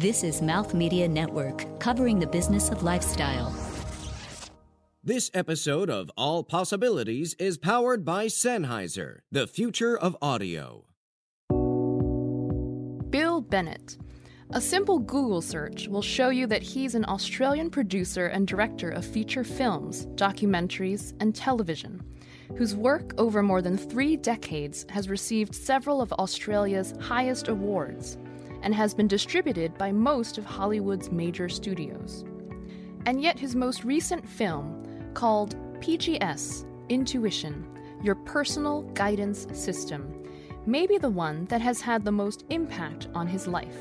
This is Mouth Media Network, covering the business of lifestyle. This episode of All Possibilities is powered by Sennheiser, the future of audio. Bill Bennett. A simple Google search will show you that he's an Australian producer and director of feature films, documentaries, and television, whose work over more than three decades has received several of Australia's highest awards and has been distributed by most of Hollywood's major studios. And yet, his most recent film, called PGS Intuition Your Personal Guidance System, may be the one that has had the most impact on his life.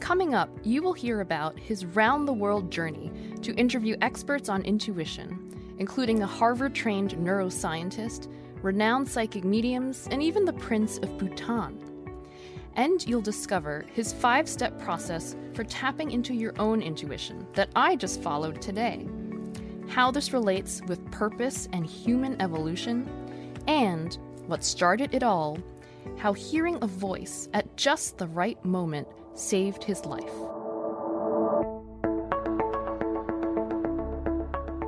Coming up, you will hear about his round the world journey to interview experts on intuition, including a Harvard trained neuroscientist, renowned psychic mediums, and even the Prince of Bhutan and you'll discover his five step process for tapping into your own intuition that I just followed today. How this relates with purpose and human evolution, and what started it all how hearing a voice at just the right moment saved his life.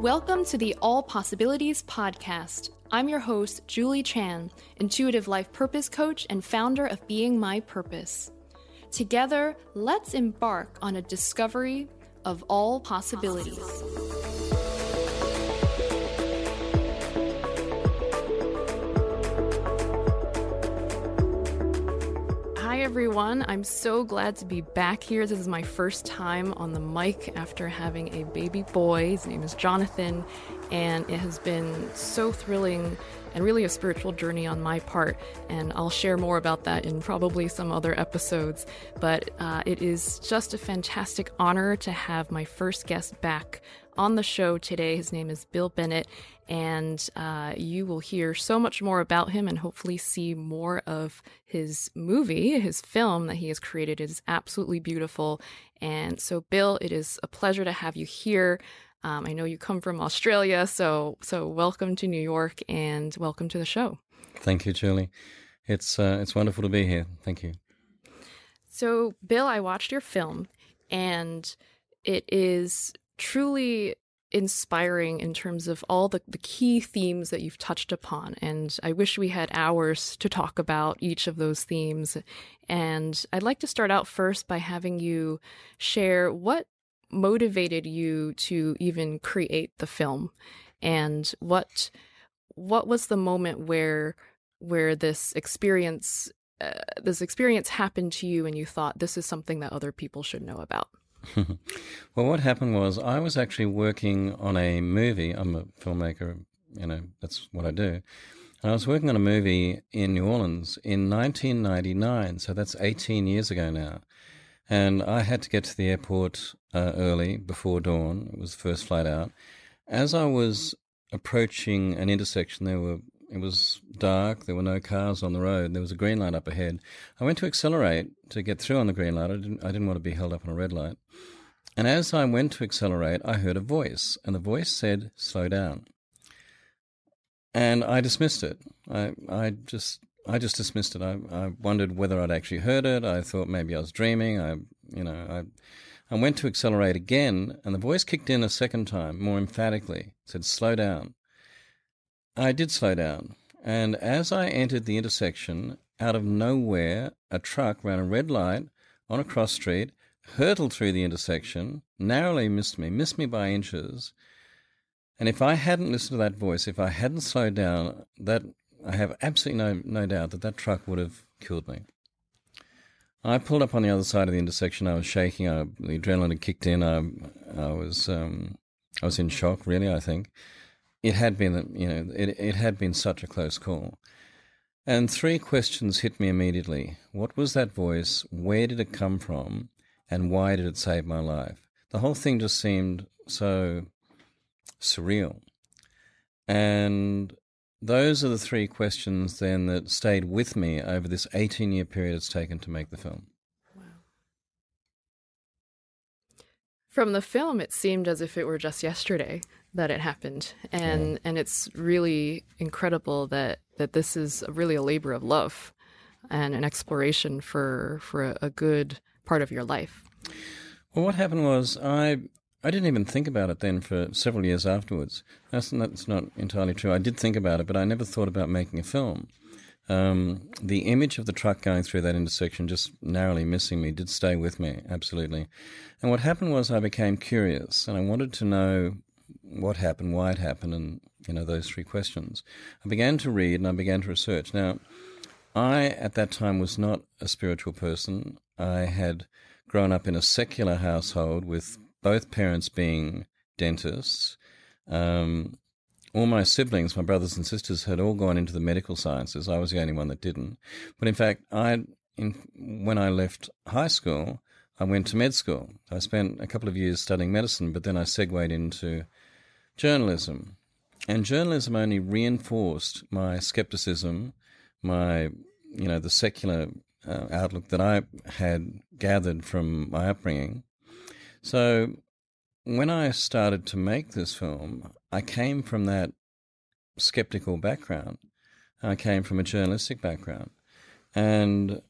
Welcome to the All Possibilities Podcast. I'm your host, Julie Chan, intuitive life purpose coach and founder of Being My Purpose. Together, let's embark on a discovery of all possibilities. Hi, everyone. I'm so glad to be back here. This is my first time on the mic after having a baby boy. His name is Jonathan, and it has been so thrilling and really a spiritual journey on my part. And I'll share more about that in probably some other episodes. But uh, it is just a fantastic honor to have my first guest back on the show today. His name is Bill Bennett, and uh, you will hear so much more about him and hopefully see more of his movie, his film that he has created. It is absolutely beautiful. And so, Bill, it is a pleasure to have you here. Um, I know you come from Australia, so so welcome to New York and welcome to the show. Thank you, Julie. It's uh, it's wonderful to be here. Thank you. So, Bill, I watched your film, and it is truly inspiring in terms of all the, the key themes that you've touched upon. And I wish we had hours to talk about each of those themes. And I'd like to start out first by having you share what motivated you to even create the film? And what what was the moment where where this experience uh, this experience happened to you and you thought this is something that other people should know about well what happened was i was actually working on a movie. I'm a filmmaker you know that's what i do. And i was working on a movie in new orleans in 1999 so that's 18 years ago now and I had to get to the airport uh, early before dawn. It was the first flight out. As I was approaching an intersection, there were it was dark. There were no cars on the road. There was a green light up ahead. I went to accelerate to get through on the green light. I didn't. I didn't want to be held up on a red light. And as I went to accelerate, I heard a voice, and the voice said, "Slow down." And I dismissed it. I I just I just dismissed it. I, I wondered whether I'd actually heard it. I thought maybe I was dreaming. I, you know, I, I went to accelerate again, and the voice kicked in a second time, more emphatically. It said, "Slow down." I did slow down, and as I entered the intersection, out of nowhere, a truck ran a red light on a cross street, hurtled through the intersection, narrowly missed me, missed me by inches. And if I hadn't listened to that voice, if I hadn't slowed down, that I have absolutely no, no doubt that that truck would have killed me. I pulled up on the other side of the intersection. I was shaking. I, the adrenaline had kicked in. I, I was, um, I was in shock. Really, I think it had been, you know, it, it had been such a close call. And three questions hit me immediately. What was that voice? Where did it come from? And why did it save my life? The whole thing just seemed so surreal. And those are the three questions then that stayed with me over this 18 year period it's taken to make the film. Wow. From the film, it seemed as if it were just yesterday that it happened, and yeah. and it's really incredible that that this is really a labor of love and an exploration for for a, a good part of your life. Well, what happened was I I didn't even think about it then for several years afterwards. That's, that's not entirely true. I did think about it, but I never thought about making a film. Um, the image of the truck going through that intersection, just narrowly missing me, did stay with me, absolutely. And what happened was I became curious and I wanted to know what happened, why it happened, and you know those three questions. I began to read and I began to research. Now, I at that time was not a spiritual person. I had grown up in a secular household with both parents being dentists. Um, all my siblings, my brothers and sisters, had all gone into the medical sciences. I was the only one that didn't. But in fact, I, in, when I left high school, I went to med school. I spent a couple of years studying medicine, but then I segued into journalism. And journalism only reinforced my skepticism, my, you know, the secular uh, outlook that I had gathered from my upbringing. So when I started to make this film, I came from that skeptical background. I came from a journalistic background. And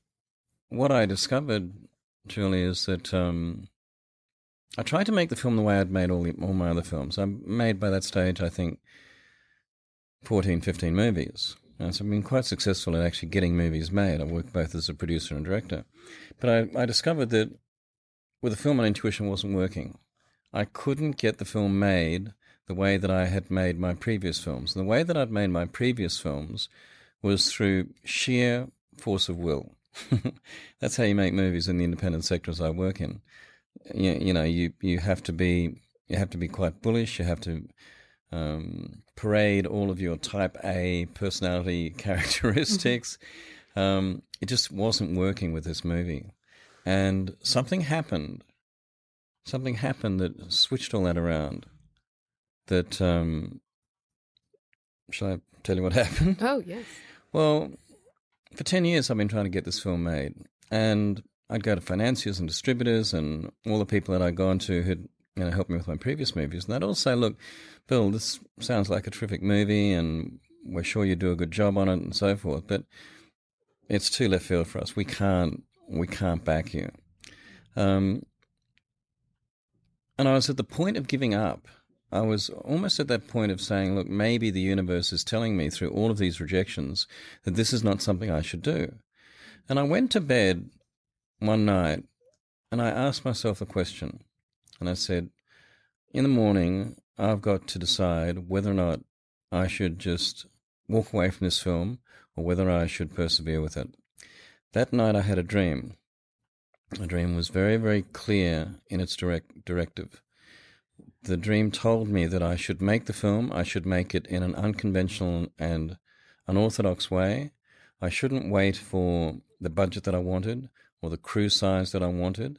what I discovered, Julie, is that um, I tried to make the film the way I'd made all, the, all my other films. I made by that stage, I think, 14, 15 movies. And so I've been quite successful in actually getting movies made. I worked both as a producer and director. But I, I discovered that with a film on intuition wasn't working. I couldn't get the film made the way that I had made my previous films. And the way that I'd made my previous films was through sheer force of will. That's how you make movies in the independent sectors I work in. You, you know, you, you have to be you have to be quite bullish. You have to um, parade all of your type A personality characteristics. um, it just wasn't working with this movie. And something happened. Something happened that switched all that around. That, um, shall I tell you what happened? Oh, yes. Well, for 10 years I've been trying to get this film made. And I'd go to financiers and distributors and all the people that I'd gone to who'd you know, helped me with my previous movies. And they'd all say, look, Bill, this sounds like a terrific movie and we're sure you do a good job on it and so forth. But it's too left field for us. We can't, we can't back you. Um, and I was at the point of giving up. I was almost at that point of saying, look, maybe the universe is telling me through all of these rejections that this is not something I should do. And I went to bed one night and I asked myself a question. And I said, in the morning, I've got to decide whether or not I should just walk away from this film or whether I should persevere with it. That night, I had a dream. The dream was very, very clear in its direct directive. The dream told me that I should make the film, I should make it in an unconventional and unorthodox way. I shouldn't wait for the budget that I wanted or the crew size that I wanted.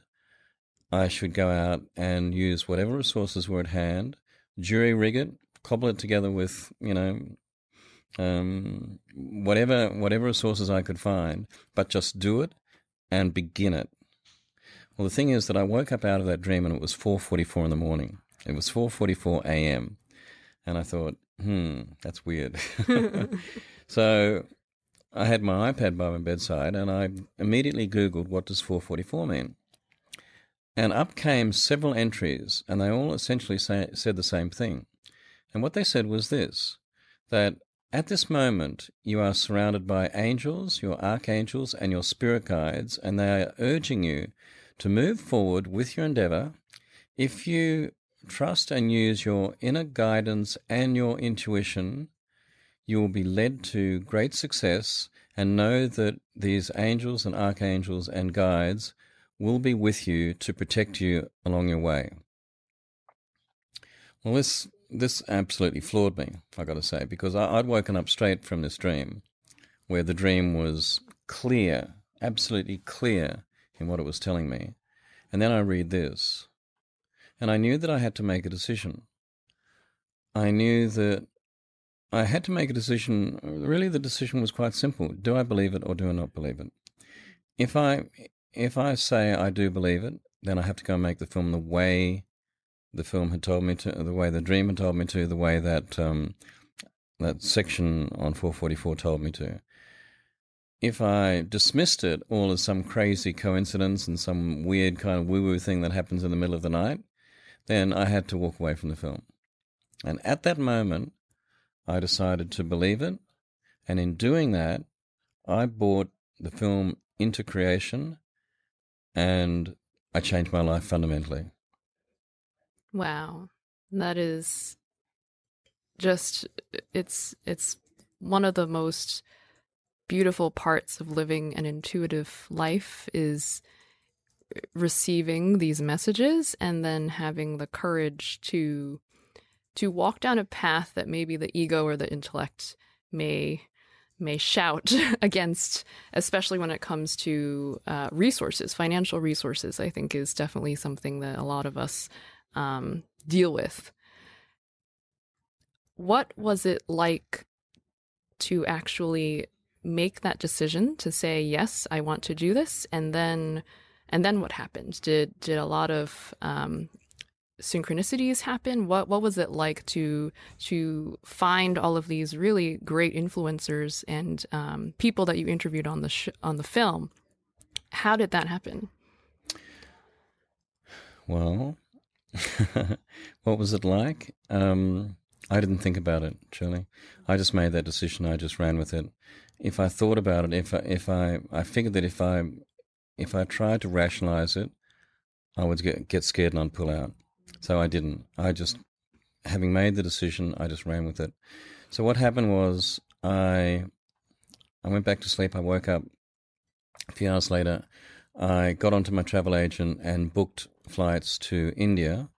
I should go out and use whatever resources were at hand, jury rig it, cobble it together with, you know, um, whatever whatever resources I could find, but just do it and begin it. Well, the thing is that I woke up out of that dream and it was 4:44 in the morning. It was 4:44 a.m. and I thought, hmm, that's weird. so I had my iPad by my bedside and I immediately Googled what does 4:44 mean. And up came several entries, and they all essentially say, said the same thing. And what they said was this that at this moment, you are surrounded by angels, your archangels, and your spirit guides, and they are urging you to move forward with your endeavor. If you trust and use your inner guidance and your intuition, you will be led to great success and know that these angels and archangels and guides will be with you to protect you along your way. Well, this this absolutely floored me, I got to say, because I, I'd woken up straight from this dream, where the dream was clear, absolutely clear in what it was telling me, and then I read this, and I knew that I had to make a decision. I knew that I had to make a decision. Really, the decision was quite simple: do I believe it or do I not believe it? If I if I say I do believe it, then I have to go and make the film the way the film had told me to, the way the dream had told me to, the way that um, that section on 444 told me to. if I dismissed it all as some crazy coincidence and some weird kind of woo woo thing that happens in the middle of the night, then I had to walk away from the film. And at that moment, I decided to believe it. And in doing that, I brought the film into creation and I changed my life fundamentally. Wow. That is just it's it's one of the most beautiful parts of living an intuitive life is receiving these messages and then having the courage to to walk down a path that maybe the ego or the intellect may may shout against, especially when it comes to uh, resources, financial resources. I think is definitely something that a lot of us um, deal with. What was it like to actually make that decision to say yes, I want to do this, and then and then what happened? Did did a lot of um, synchronicities happen? What what was it like to to find all of these really great influencers and um, people that you interviewed on the sh- on the film? How did that happen? Well, what was it like? Um, I didn't think about it, Julie. I just made that decision. I just ran with it. If I thought about it, if I, if I, I figured that if I, if I tried to rationalize it, I would get, get scared and I'd pull out. So I didn't. I just, having made the decision, I just ran with it. So what happened was I, I went back to sleep. I woke up a few hours later. I got onto my travel agent and booked flights to India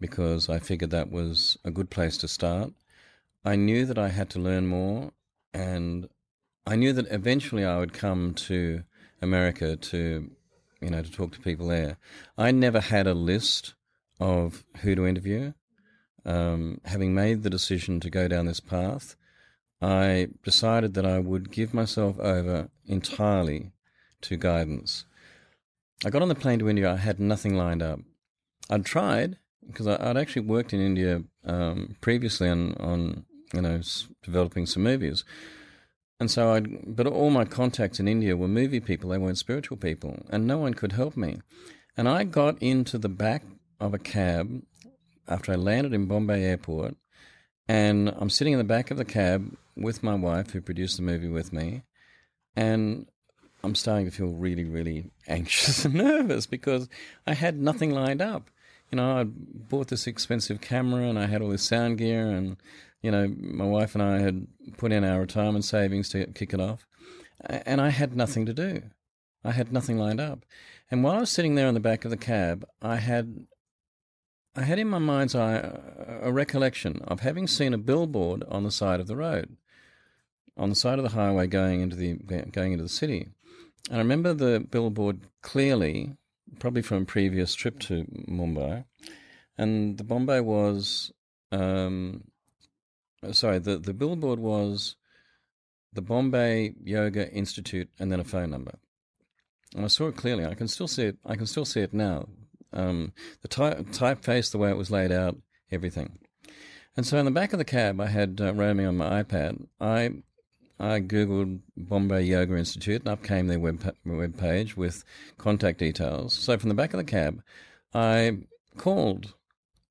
because I figured that was a good place to start. I knew that I had to learn more, and I knew that eventually I would come to America to, you know, to talk to people there. I never had a list of who to interview. Um, having made the decision to go down this path, I decided that I would give myself over entirely to guidance. I got on the plane to India. I had nothing lined up. I'd tried because I'd actually worked in India um, previously on, on you know developing some movies, and so I. But all my contacts in India were movie people. They weren't spiritual people, and no one could help me. And I got into the back of a cab after I landed in Bombay Airport, and I'm sitting in the back of the cab with my wife, who produced the movie with me, and I'm starting to feel really, really anxious and nervous because I had nothing lined up. You know, I bought this expensive camera and I had all this sound gear, and you know, my wife and I had put in our retirement savings to kick it off, and I had nothing to do. I had nothing lined up. And while I was sitting there in the back of the cab, I had I had in my mind's eye a recollection of having seen a billboard on the side of the road, on the side of the highway going into the going into the city. I remember the billboard clearly, probably from a previous trip to Mumbai. And the Bombay was, um, sorry, the, the billboard was the Bombay Yoga Institute and then a phone number. And I saw it clearly. I can still see it. I can still see it now. Um, the type, typeface, the way it was laid out, everything. And so in the back of the cab, I had uh, roaming on my iPad. I I googled Bombay Yoga Institute, and up came their web page with contact details. So from the back of the cab, I called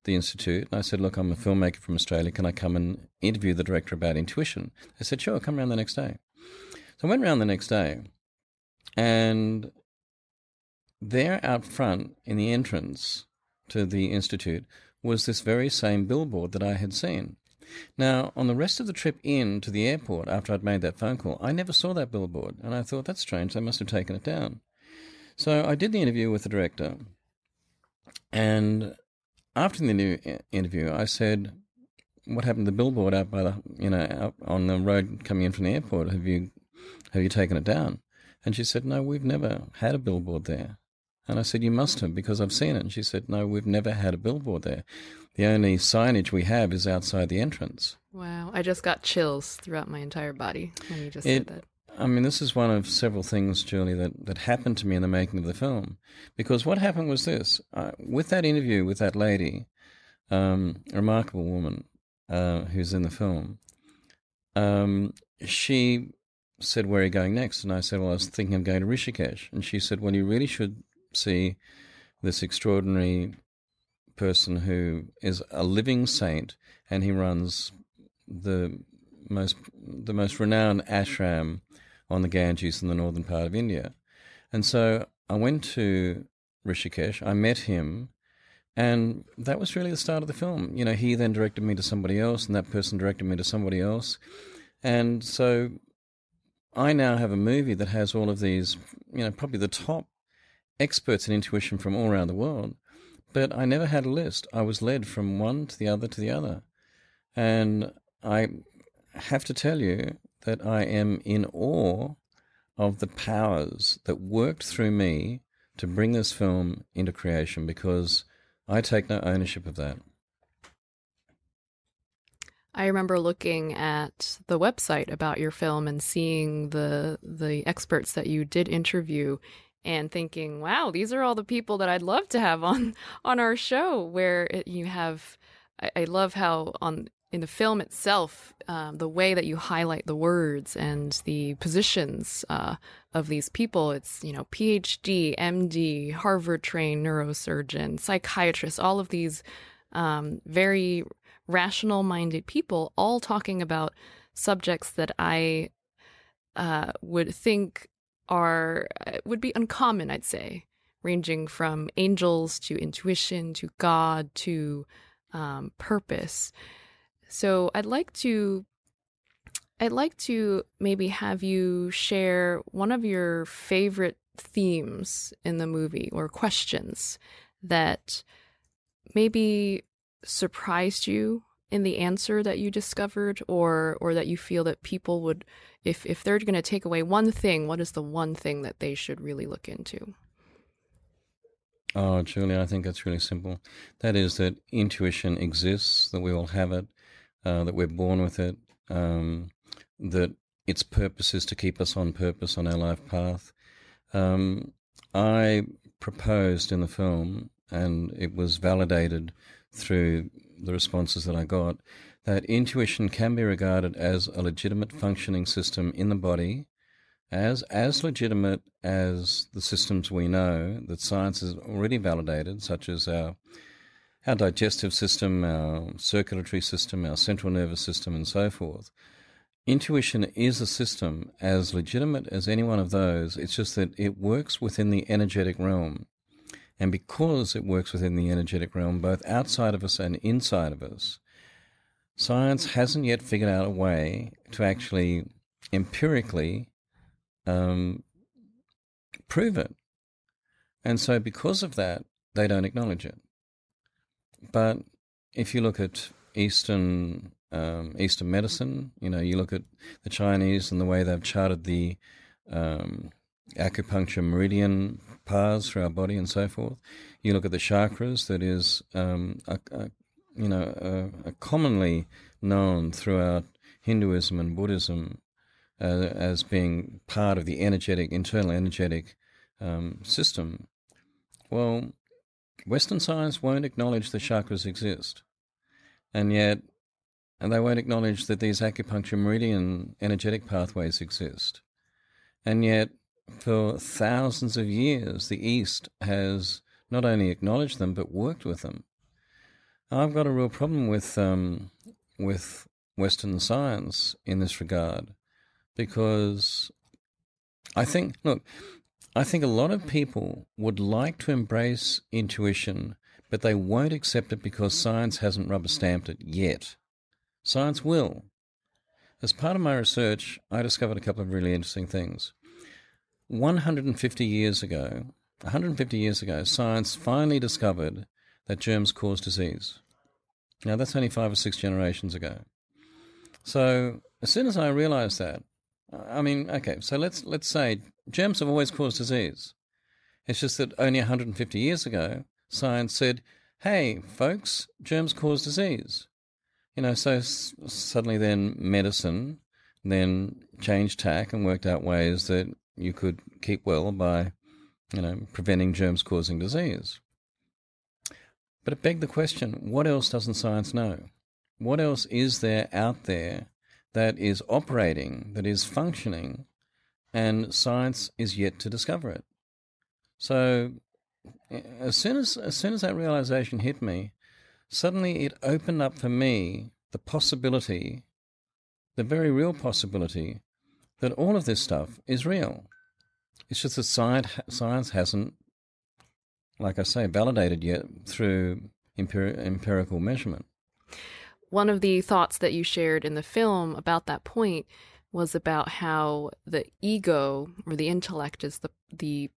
the institute and I said, "Look, I'm a filmmaker from Australia. Can I come and interview the director about intuition?" They said, "Sure, come around the next day." So I went around the next day, and there out front in the entrance to the institute was this very same billboard that I had seen. Now, on the rest of the trip in to the airport after I'd made that phone call, I never saw that billboard, and I thought that's strange. They must have taken it down. So I did the interview with the director, and after the new interview, I said, "What happened to the billboard out by the you know out on the road coming in from the airport? Have you have you taken it down?" And she said, "No, we've never had a billboard there." And I said, You must have, because I've seen it. And she said, No, we've never had a billboard there. The only signage we have is outside the entrance. Wow. I just got chills throughout my entire body when you just it, said that. I mean, this is one of several things, Julie, that, that happened to me in the making of the film. Because what happened was this uh, with that interview with that lady, um, a remarkable woman uh, who's in the film, um, she said, Where are you going next? And I said, Well, I was thinking of going to Rishikesh. And she said, Well, you really should see this extraordinary person who is a living saint and he runs the most the most renowned ashram on the Ganges in the northern part of India. And so I went to Rishikesh, I met him, and that was really the start of the film. You know, he then directed me to somebody else, and that person directed me to somebody else. And so I now have a movie that has all of these, you know, probably the top experts in intuition from all around the world. But I never had a list. I was led from one to the other to the other. And I have to tell you that I am in awe of the powers that worked through me to bring this film into creation because I take no ownership of that. I remember looking at the website about your film and seeing the the experts that you did interview and thinking, "Wow, these are all the people that I'd love to have on on our show." Where you have, I, I, love how on in the film itself, um, the way that you highlight the words and the positions uh, of these people. It's you know PhD, MD, Harvard trained neurosurgeon, psychiatrist, all of these um, very rational minded people all talking about subjects that I uh, would think are uh, would be uncommon, I'd say, ranging from angels to intuition to God to um, purpose. So I'd like to I'd like to maybe have you share one of your favorite themes in the movie or questions that maybe surprised you in the answer that you discovered or or that you feel that people would if if they're going to take away one thing what is the one thing that they should really look into? Oh julie i think that's really simple. That is that intuition exists that we all have it uh, that we're born with it um, that its purpose is to keep us on purpose on our life path. Um, i proposed in the film and it was validated through the responses that I got, that intuition can be regarded as a legitimate functioning system in the body, as as legitimate as the systems we know that science has already validated, such as our our digestive system, our circulatory system, our central nervous system, and so forth. Intuition is a system as legitimate as any one of those. It's just that it works within the energetic realm. And because it works within the energetic realm, both outside of us and inside of us, science hasn't yet figured out a way to actually empirically um, prove it. And so, because of that, they don't acknowledge it. But if you look at Eastern um, Eastern medicine, you know, you look at the Chinese and the way they've charted the um, acupuncture meridian paths through our body and so forth. You look at the chakras, that is, um, a, a, you know, a, commonly known throughout Hinduism and Buddhism uh, as being part of the energetic, internal energetic um, system. Well, Western science won't acknowledge the chakras exist, and yet, and they won't acknowledge that these acupuncture meridian energetic pathways exist, and yet for thousands of years, the East has not only acknowledged them but worked with them. I've got a real problem with um, with Western science in this regard because I think look, I think a lot of people would like to embrace intuition, but they won't accept it because science hasn't rubber stamped it yet. Science will. As part of my research, I discovered a couple of really interesting things. 150 years ago, 150 years ago, science finally discovered that germs cause disease. Now, that's only five or six generations ago. So, as soon as I realized that, I mean, okay, so let's, let's say germs have always caused disease. It's just that only 150 years ago, science said, hey, folks, germs cause disease. You know, so s- suddenly then medicine then changed tack and worked out ways that you could keep well by, you know, preventing germs causing disease. But it begged the question what else doesn't science know? What else is there out there that is operating, that is functioning, and science is yet to discover it. So as soon as as soon as that realization hit me, suddenly it opened up for me the possibility, the very real possibility, that all of this stuff is real. It's just that science hasn't, like I say, validated yet through empir- empirical measurement. One of the thoughts that you shared in the film about that point was about how the ego or the intellect is the the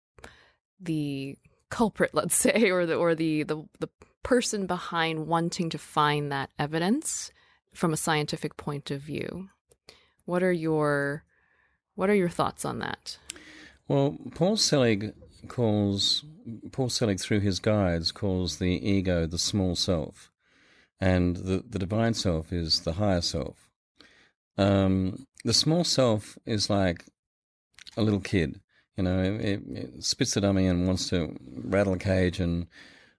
the culprit, let's say, or the or the the, the person behind wanting to find that evidence from a scientific point of view. What are your what are your thoughts on that? Well, Paul Selig calls Paul Selig through his guides calls the ego the small self, and the the divine self is the higher self. Um, the small self is like a little kid. You know, it, it spits the dummy and wants to rattle a cage and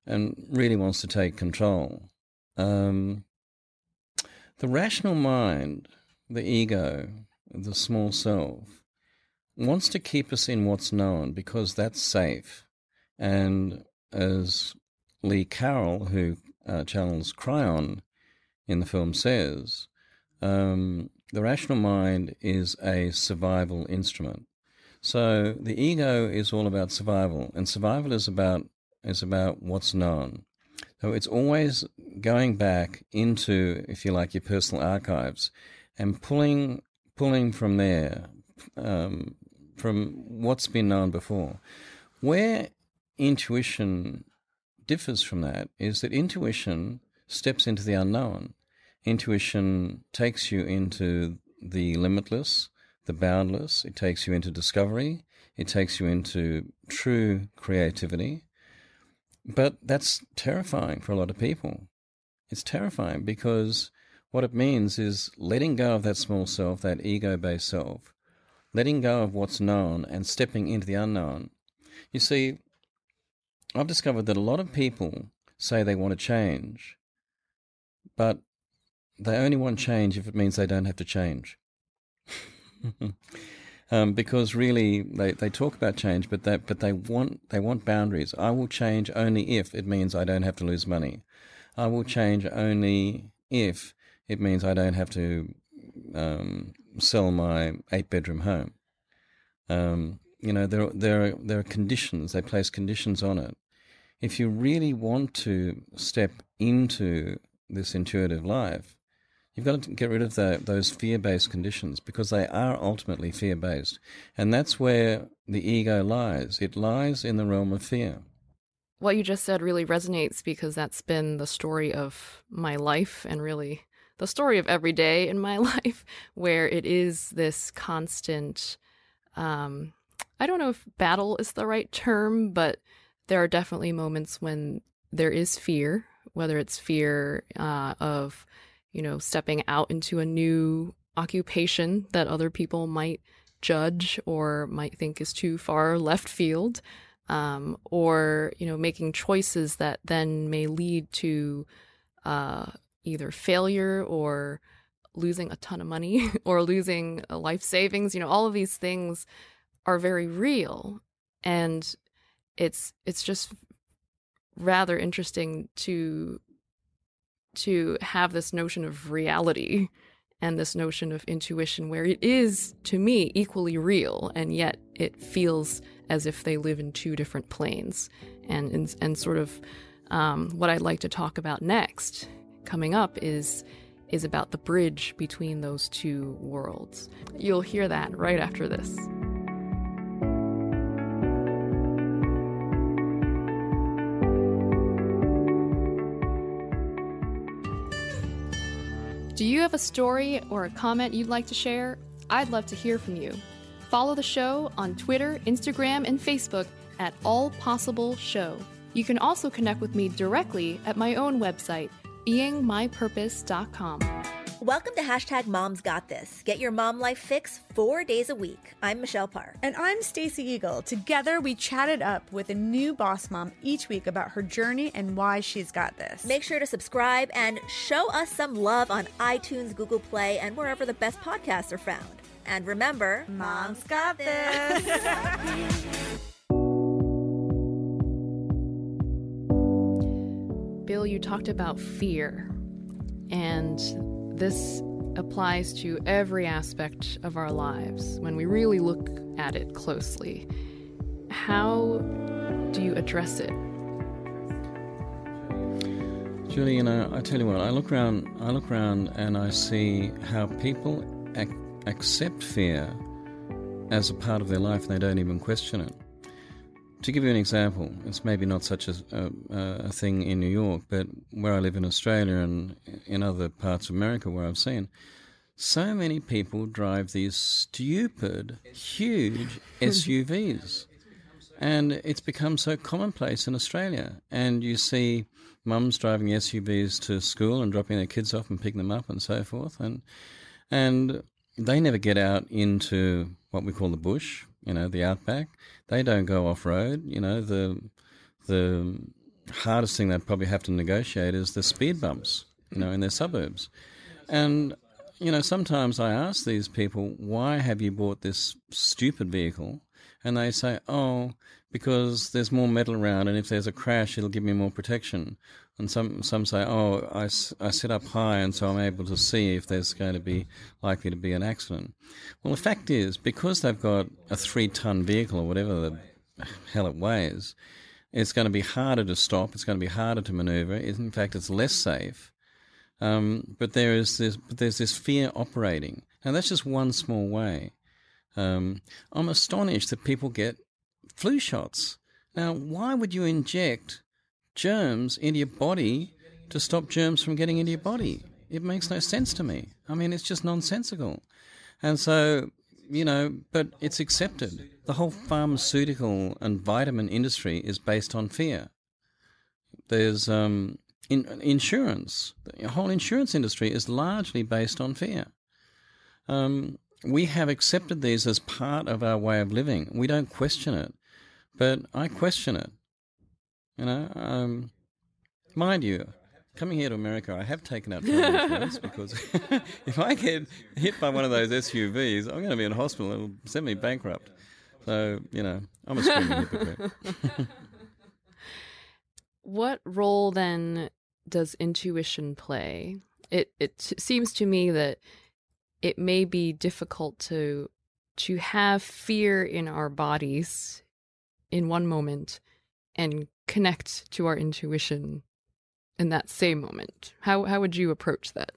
and really wants to take control. Um, the rational mind, the ego, the small self, wants to keep us in what's known because that's safe. And as Lee Carroll, who uh, channels Kryon in the film, says, um, the rational mind is a survival instrument. So the ego is all about survival, and survival is about is about what's known. So it's always going back into, if you like, your personal archives, and pulling pulling from there, um, from what's been known before. Where intuition differs from that is that intuition steps into the unknown. Intuition takes you into the limitless, the boundless. It takes you into discovery. It takes you into true creativity. But that's terrifying for a lot of people. It's terrifying because what it means is letting go of that small self, that ego based self, letting go of what's known and stepping into the unknown. You see, I've discovered that a lot of people say they want to change, but they only want change if it means they don't have to change. um, because really, they, they talk about change, but they, but they want they want boundaries. I will change only if it means I don't have to lose money. I will change only if it means I don't have to um, sell my eight bedroom home. Um, you know, there there are, there are conditions. They place conditions on it. If you really want to step into this intuitive life, You've got to get rid of the, those fear based conditions because they are ultimately fear based. And that's where the ego lies. It lies in the realm of fear. What you just said really resonates because that's been the story of my life and really the story of every day in my life, where it is this constant. Um, I don't know if battle is the right term, but there are definitely moments when there is fear, whether it's fear uh, of you know, stepping out into a new occupation that other people might judge or might think is too far left field, um, or, you know, making choices that then may lead to uh, either failure or losing a ton of money or losing life savings. You know, all of these things are very real. And it's it's just rather interesting to to have this notion of reality and this notion of intuition where it is to me equally real and yet it feels as if they live in two different planes and and, and sort of um, what I'd like to talk about next coming up is is about the bridge between those two worlds. You'll hear that right after this. Do you have a story or a comment you'd like to share? I'd love to hear from you. Follow the show on Twitter, Instagram, and Facebook at All Possible Show. You can also connect with me directly at my own website, beingmypurpose.com. Welcome to hashtag Moms Got This. Get your mom life fix four days a week. I'm Michelle Parr. And I'm Stacey Eagle. Together, we chatted up with a new boss mom each week about her journey and why she's got this. Make sure to subscribe and show us some love on iTunes, Google Play, and wherever the best podcasts are found. And remember, Mom's got this. Bill, you talked about fear, and this applies to every aspect of our lives when we really look at it closely. How do you address it? Know, I tell you what, I look around, I look around, and I see how people ac- accept fear as a part of their life, and they don't even question it. To give you an example, it's maybe not such a, a, a, thing in New York, but where I live in Australia and in other parts of America where I've seen, so many people drive these stupid, huge SUVs. And it's become so commonplace in Australia. And you see mums driving SUVs to school and dropping their kids off and picking them up and so forth. And, and they never get out into what we call the bush, you know, the outback. They don't go off road. You know, the the hardest thing they'd probably have to negotiate is the speed bumps, you know, in their suburbs. And you know, sometimes I ask these people, why have you bought this stupid vehicle? And they say, oh, because there's more metal around, and if there's a crash, it'll give me more protection. And some some say, oh, I, I sit up high, and so I'm able to see if there's going to be likely to be an accident. Well, the fact is, because they've got a three ton vehicle or whatever the hell it weighs, it's going to be harder to stop. It's going to be harder to maneuver. In fact, it's less safe. Um, but there is this, but there's this fear operating, and that's just one small way. Um, I'm astonished that people get flu shots. Now, why would you inject germs into your body to stop germs from getting into your body? It makes no sense to me. I mean, it's just nonsensical. And so, you know, but it's accepted. The whole pharmaceutical and vitamin industry is based on fear. There's um, in, insurance. The whole insurance industry is largely based on fear. Um, we have accepted these as part of our way of living. We don't question it, but I question it. You know, um, mind you, coming here to America, I have taken out insurance because if I get hit by one of those SUVs, I'm going to be in hospital. It'll send me bankrupt. So, you know, I'm a screaming hypocrite. what role then does intuition play? It it seems to me that it may be difficult to to have fear in our bodies in one moment and connect to our intuition in that same moment. How how would you approach that?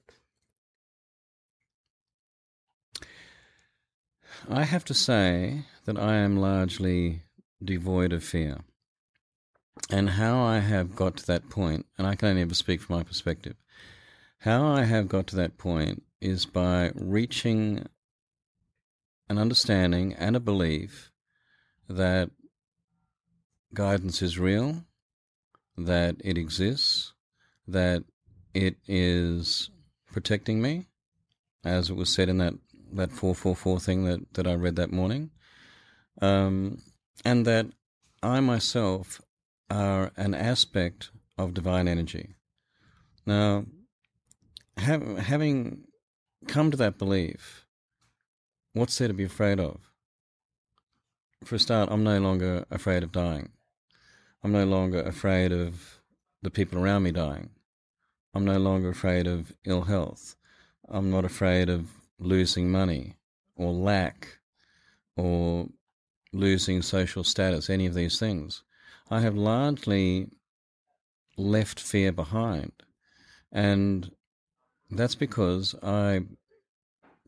I have to say that I am largely devoid of fear. And how I have got to that point, and I can only ever speak from my perspective, how I have got to that point is by reaching an understanding and a belief that guidance is real, that it exists, that it is protecting me, as it was said in that, that 444 thing that, that I read that morning, um, and that I myself are an aspect of divine energy. Now, having come to that belief, what's there to be afraid of? For a start, I'm no longer afraid of dying. I'm no longer afraid of the people around me dying. I'm no longer afraid of ill health. I'm not afraid of losing money or lack or losing social status, any of these things. I have largely left fear behind. And that's because I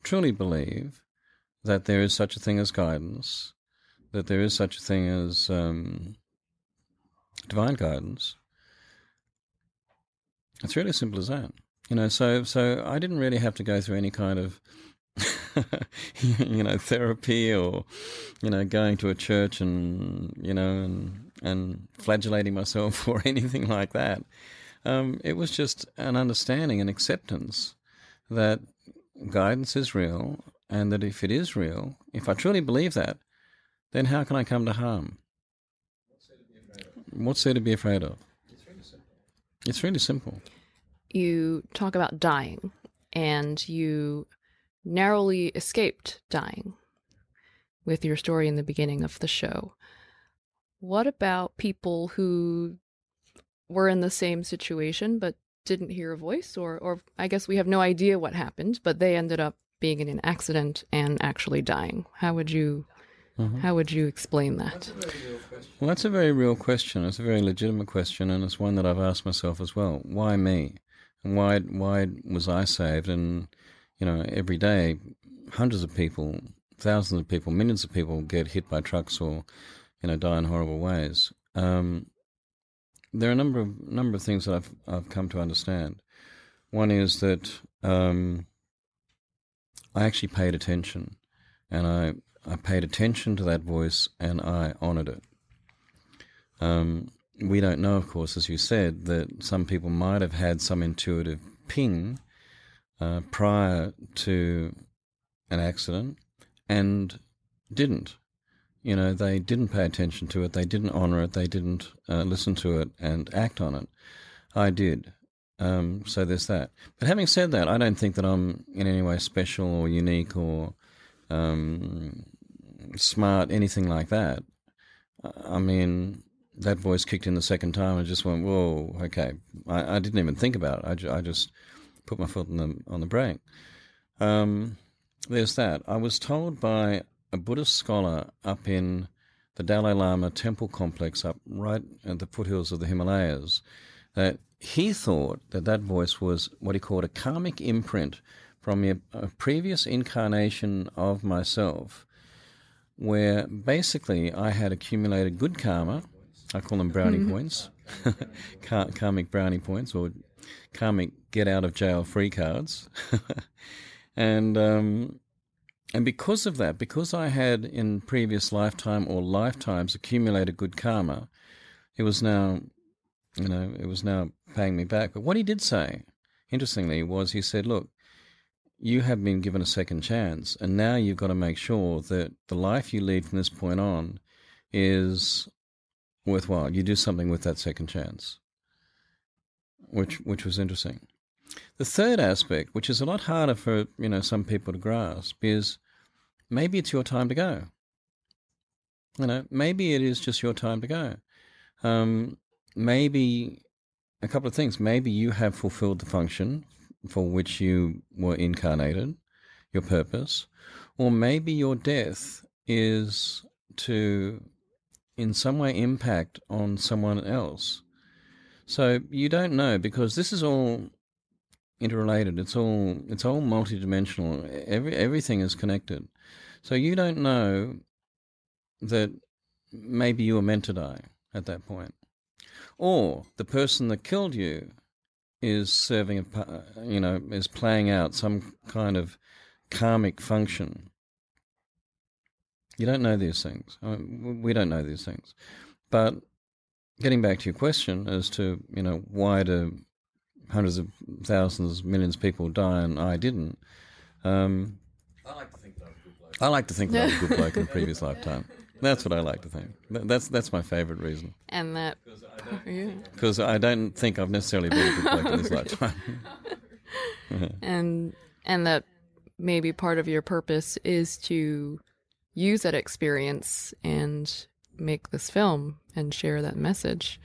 truly believe that there is such a thing as guidance, that there is such a thing as um, divine guidance. It's really as simple as that. You know, so so I didn't really have to go through any kind of you know therapy or you know going to a church and you know and and flagellating myself or anything like that. Um, it was just an understanding and acceptance that guidance is real, and that if it is real, if I truly believe that, then how can I come to harm? What's there to be afraid of? It's really simple. You talk about dying, and you narrowly escaped dying with your story in the beginning of the show. What about people who were in the same situation but didn't hear a voice or or I guess we have no idea what happened, but they ended up being in an accident and actually dying. How would you Mhm. how would you explain that? Well, that's a very real question. It's a very legitimate question, and it's one that I've asked myself as well. Why me? And why why was I saved? And you know, every day, hundreds of people, thousands of people, millions of people get hit by trucks or you know die in horrible ways. Um, there are a number of number of things that I've I've come to understand. One is that um, I actually paid attention, and I I paid attention to that voice, and I honoured it. Um, we don't know, of course, as you said, that some people might have had some intuitive ping uh, prior to an accident and didn't. You know, they didn't pay attention to it, they didn't honour it, they didn't uh, listen to it and act on it. I did. Um, so there's that. But having said that, I don't think that I'm in any way special or unique or um, smart, anything like that. I mean, that voice kicked in the second time and just went, whoa, okay. I, I didn't even think about it. I, ju- I just put my foot on the, on the brake. Um, there's that. I was told by a Buddhist scholar up in the Dalai Lama temple complex up right at the foothills of the Himalayas that he thought that that voice was what he called a karmic imprint from a, a previous incarnation of myself where basically I had accumulated good karma. I call them brownie points, Kar- karmic brownie points, or karmic get out of jail free cards. and um, and because of that, because I had in previous lifetime or lifetimes accumulated good karma, it was now, you know, it was now paying me back. But what he did say, interestingly, was he said, "Look, you have been given a second chance, and now you've got to make sure that the life you lead from this point on is worthwhile. You do something with that second chance." Which which was interesting. The third aspect, which is a lot harder for you know some people to grasp, is maybe it's your time to go. You know, maybe it is just your time to go. Um, maybe a couple of things. Maybe you have fulfilled the function for which you were incarnated, your purpose, or maybe your death is to, in some way, impact on someone else. So you don't know because this is all interrelated. It's all it's all multidimensional. Every everything is connected. So you don't know that maybe you were meant to die at that point, or the person that killed you is serving a you know is playing out some kind of karmic function. You don't know these things. I mean, we don't know these things, but getting back to your question as to you know why do hundreds of thousands, millions of people die and I didn't. Um, I like to think that I was a good bloke. I like to think that I was a good bloke in a previous lifetime. That's what I like to think. That's that's my favourite reason And that because I don't think I've necessarily been a good in this lifetime. and and that maybe part of your purpose is to use that experience and make this film and share that message.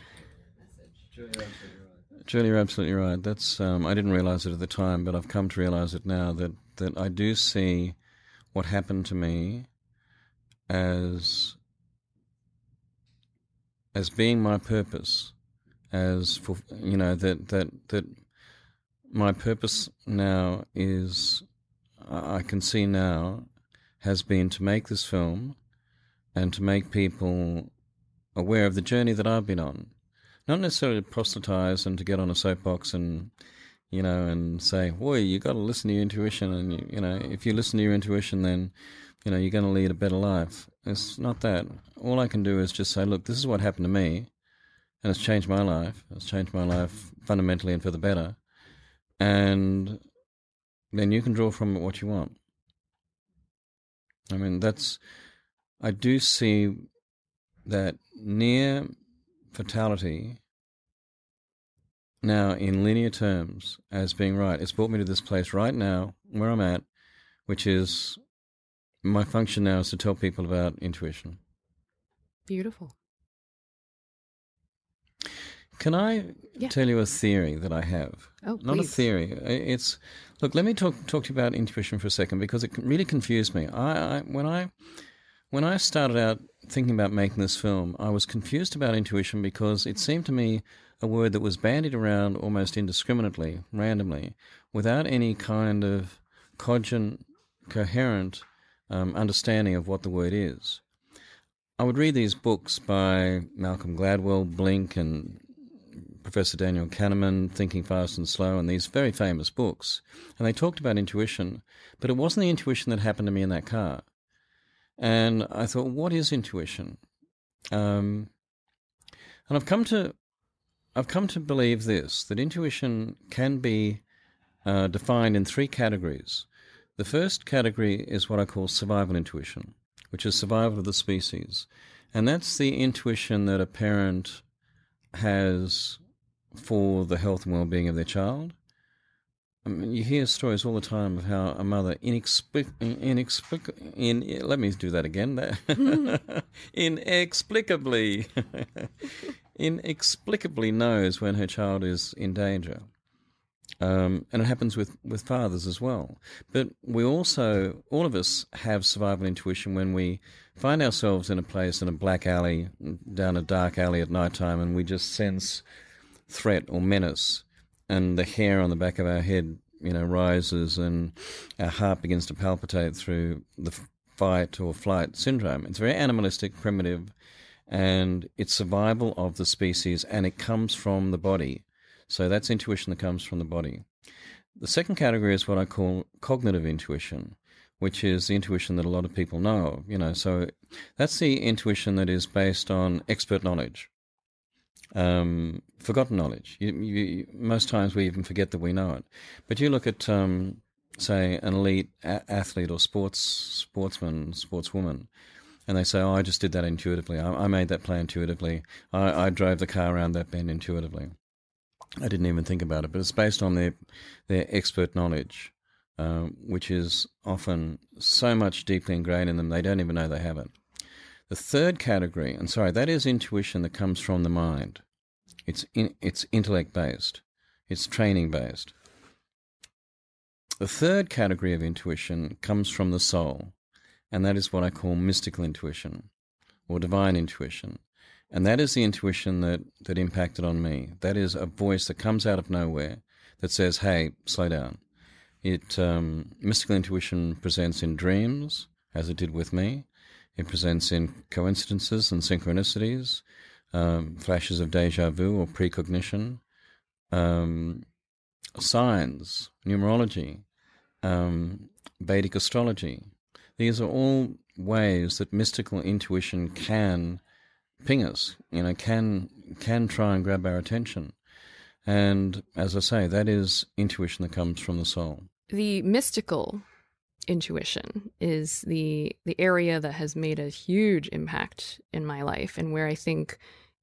Julie, you're absolutely right. That's um, I didn't realize it at the time, but I've come to realize it now that that I do see what happened to me as as being my purpose, as for you know that that that my purpose now is I can see now has been to make this film and to make people aware of the journey that I've been on not necessarily to proselytize and to get on a soapbox and you know and say, "Boy, you got to listen to your intuition," and you, you know, if you listen to your intuition, then you know you're going to lead a better life. It's not that. All I can do is just say, "Look, this is what happened to me, and it's changed my life. It's changed my life fundamentally and for the better." And then you can draw from it what you want. I mean, that's, I do see that near fatality now in linear terms as being right. It's brought me to this place right now where I'm at, which is my function now is to tell people about intuition. Beautiful. Can I Yeah. tell you a theory that I have? Oh, Not a theory. It's look. Let me talk talk to you about intuition for a second because it really confused me. I, I when I when I started out thinking about making this film, I was confused about intuition because it seemed to me a word that was bandied around almost indiscriminately, randomly, without any kind of cogent, coherent um, understanding of what the word is. I would read these books by Malcolm Gladwell, Blink, and Professor Daniel Kahneman, Thinking Fast and Slow, and these very famous books. And they talked about intuition, but it wasn't the intuition that happened to me in that car. And I thought, what is intuition? Um, and I've come to, I've come to believe this: that intuition can be uh, defined in three categories. The first category is what I call survival intuition, which is survival of the species, and that's the intuition that a parent has for the health and well-being of their child. I mean, you hear stories all the time of how a mother inexplic- inexplic- in let me do that again. inexplicably, inexplicably knows when her child is in danger, um, and it happens with with fathers as well. But we also, all of us, have survival intuition when we find ourselves in a place in a black alley, down a dark alley at night time, and we just sense threat or menace, and the hair on the back of our head, you know, rises, and our heart begins to palpitate through the fight or flight syndrome. It's very animalistic, primitive, and it's survival of the species, and it comes from the body. So that's intuition that comes from the body. The second category is what I call cognitive intuition, which is the intuition that a lot of people know. You know, so that's the intuition that is based on expert knowledge um, forgotten knowledge. You, you, most times we even forget that we know it. But you look at, um, say, an elite a- athlete or sports sportsman, sportswoman, and they say, "Oh, I just did that intuitively. I, I made that play intuitively. I, I drove the car around that bend intuitively. I didn't even think about it." But it's based on their their expert knowledge, um, which is often so much deeply ingrained in them they don't even know they have it. The third category, and sorry, that is intuition that comes from the mind. It's in, it's intellect based. It's training based. The third category of intuition comes from the soul, and that is what I call mystical intuition or divine intuition. And that is the intuition that, that impacted on me. That is a voice that comes out of nowhere that says, hey, slow down. It um, mystical intuition presents in dreams, as it did with me. It presents in coincidences and synchronicities, um, flashes of deja vu or precognition, um, signs, numerology, um, Vedic astrology. These are all ways that mystical intuition can ping us, you know, can can try and grab our attention. And as I say, that is intuition that comes from the soul. The mystical intuition is the the area that has made a huge impact in my life and where I think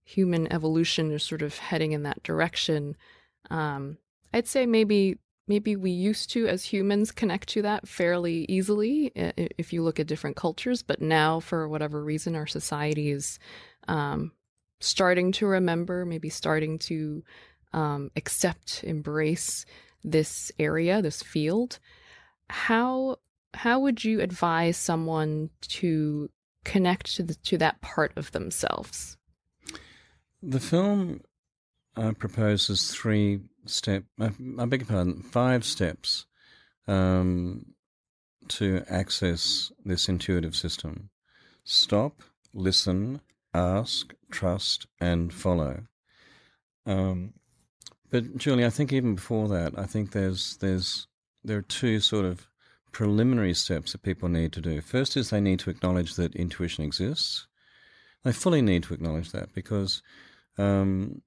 human evolution is sort of heading in that direction. Um, I'd say maybe maybe we used to as humans connect to that fairly easily if you look at different cultures, but now for whatever reason our society is um, starting to remember, maybe starting to um, accept, embrace this area, this field. How how would you advise someone to connect to the, to that part of themselves? The film uh, proposes three step. I, I beg your pardon, five steps um, to access this intuitive system. Stop, listen, ask, trust, and follow. Um, but Julie, I think even before that, I think there's there's there are two sort of preliminary steps that people need to do. First is they need to acknowledge that intuition exists. They fully need to acknowledge that because um,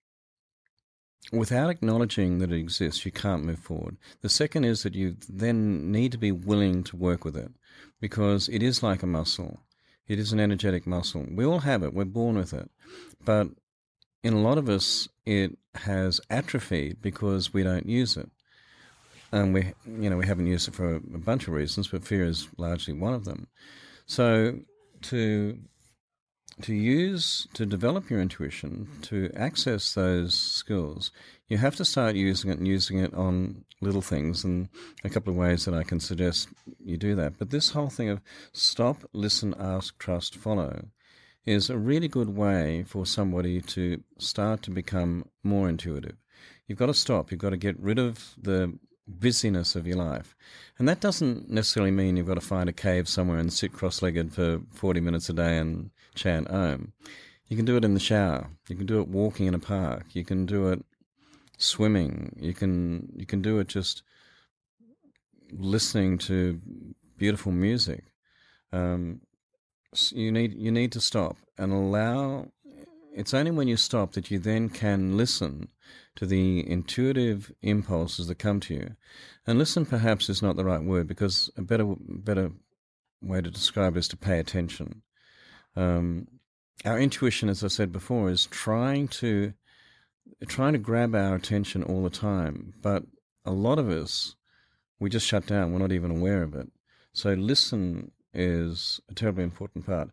without acknowledging that it exists, you can't move forward. The second is that you then need to be willing to work with it because it is like a muscle. It is an energetic muscle. We all have it, we're born with it. But in a lot of us, it has atrophied because we don't use it. And we, you know, we haven't used it for a bunch of reasons, but fear is largely one of them. So to to use to develop your intuition to access those skills you have to start using it and using it on little things and a couple of ways that i can suggest you do that. But this whole thing of stop listen ask trust follow is a really good way for somebody to start to become more intuitive. You've got to stop. You've got to get rid of the busyness of your life. And that doesn't necessarily mean you've got to find a cave somewhere and sit cross legged for 40 minutes a day and chant Om. You can do it in the shower. You can do it walking in a park. You can do it swimming. You can you can do it just listening to beautiful music. Um, you need you need to stop and allow. It's only when you stop that you then can listen to the intuitive impulses that come to you. And listen, perhaps, is not the right word because a better better way to describe it is to pay attention. Um, our intuition, as I said before, is trying to trying to grab our attention all the time, but a lot of us we just shut down. We're not even aware of it. So listen is a terribly important part.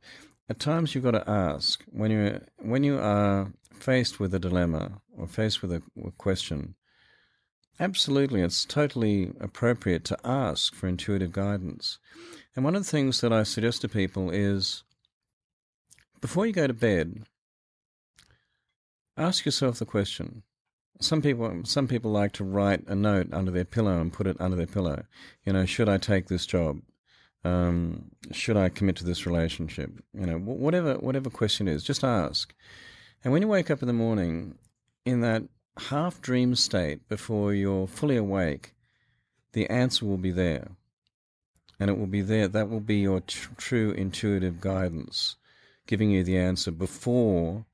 At times, you've got to ask when you when you are faced with a dilemma or faced with a, a question, absolutely, it's totally appropriate to ask for intuitive guidance. And one of the things that I suggest to people is before you go to bed, ask yourself the question. Some people, some people like to write a note under their pillow and put it under their pillow. You know, should I take this job? Um, should I commit to this relationship? You know, whatever whatever question is, just ask. And when you wake up in the morning, in that half dream state before you're fully awake, the answer will be there. And it will be there. That will be your tr- true intuitive guidance, giving you the answer before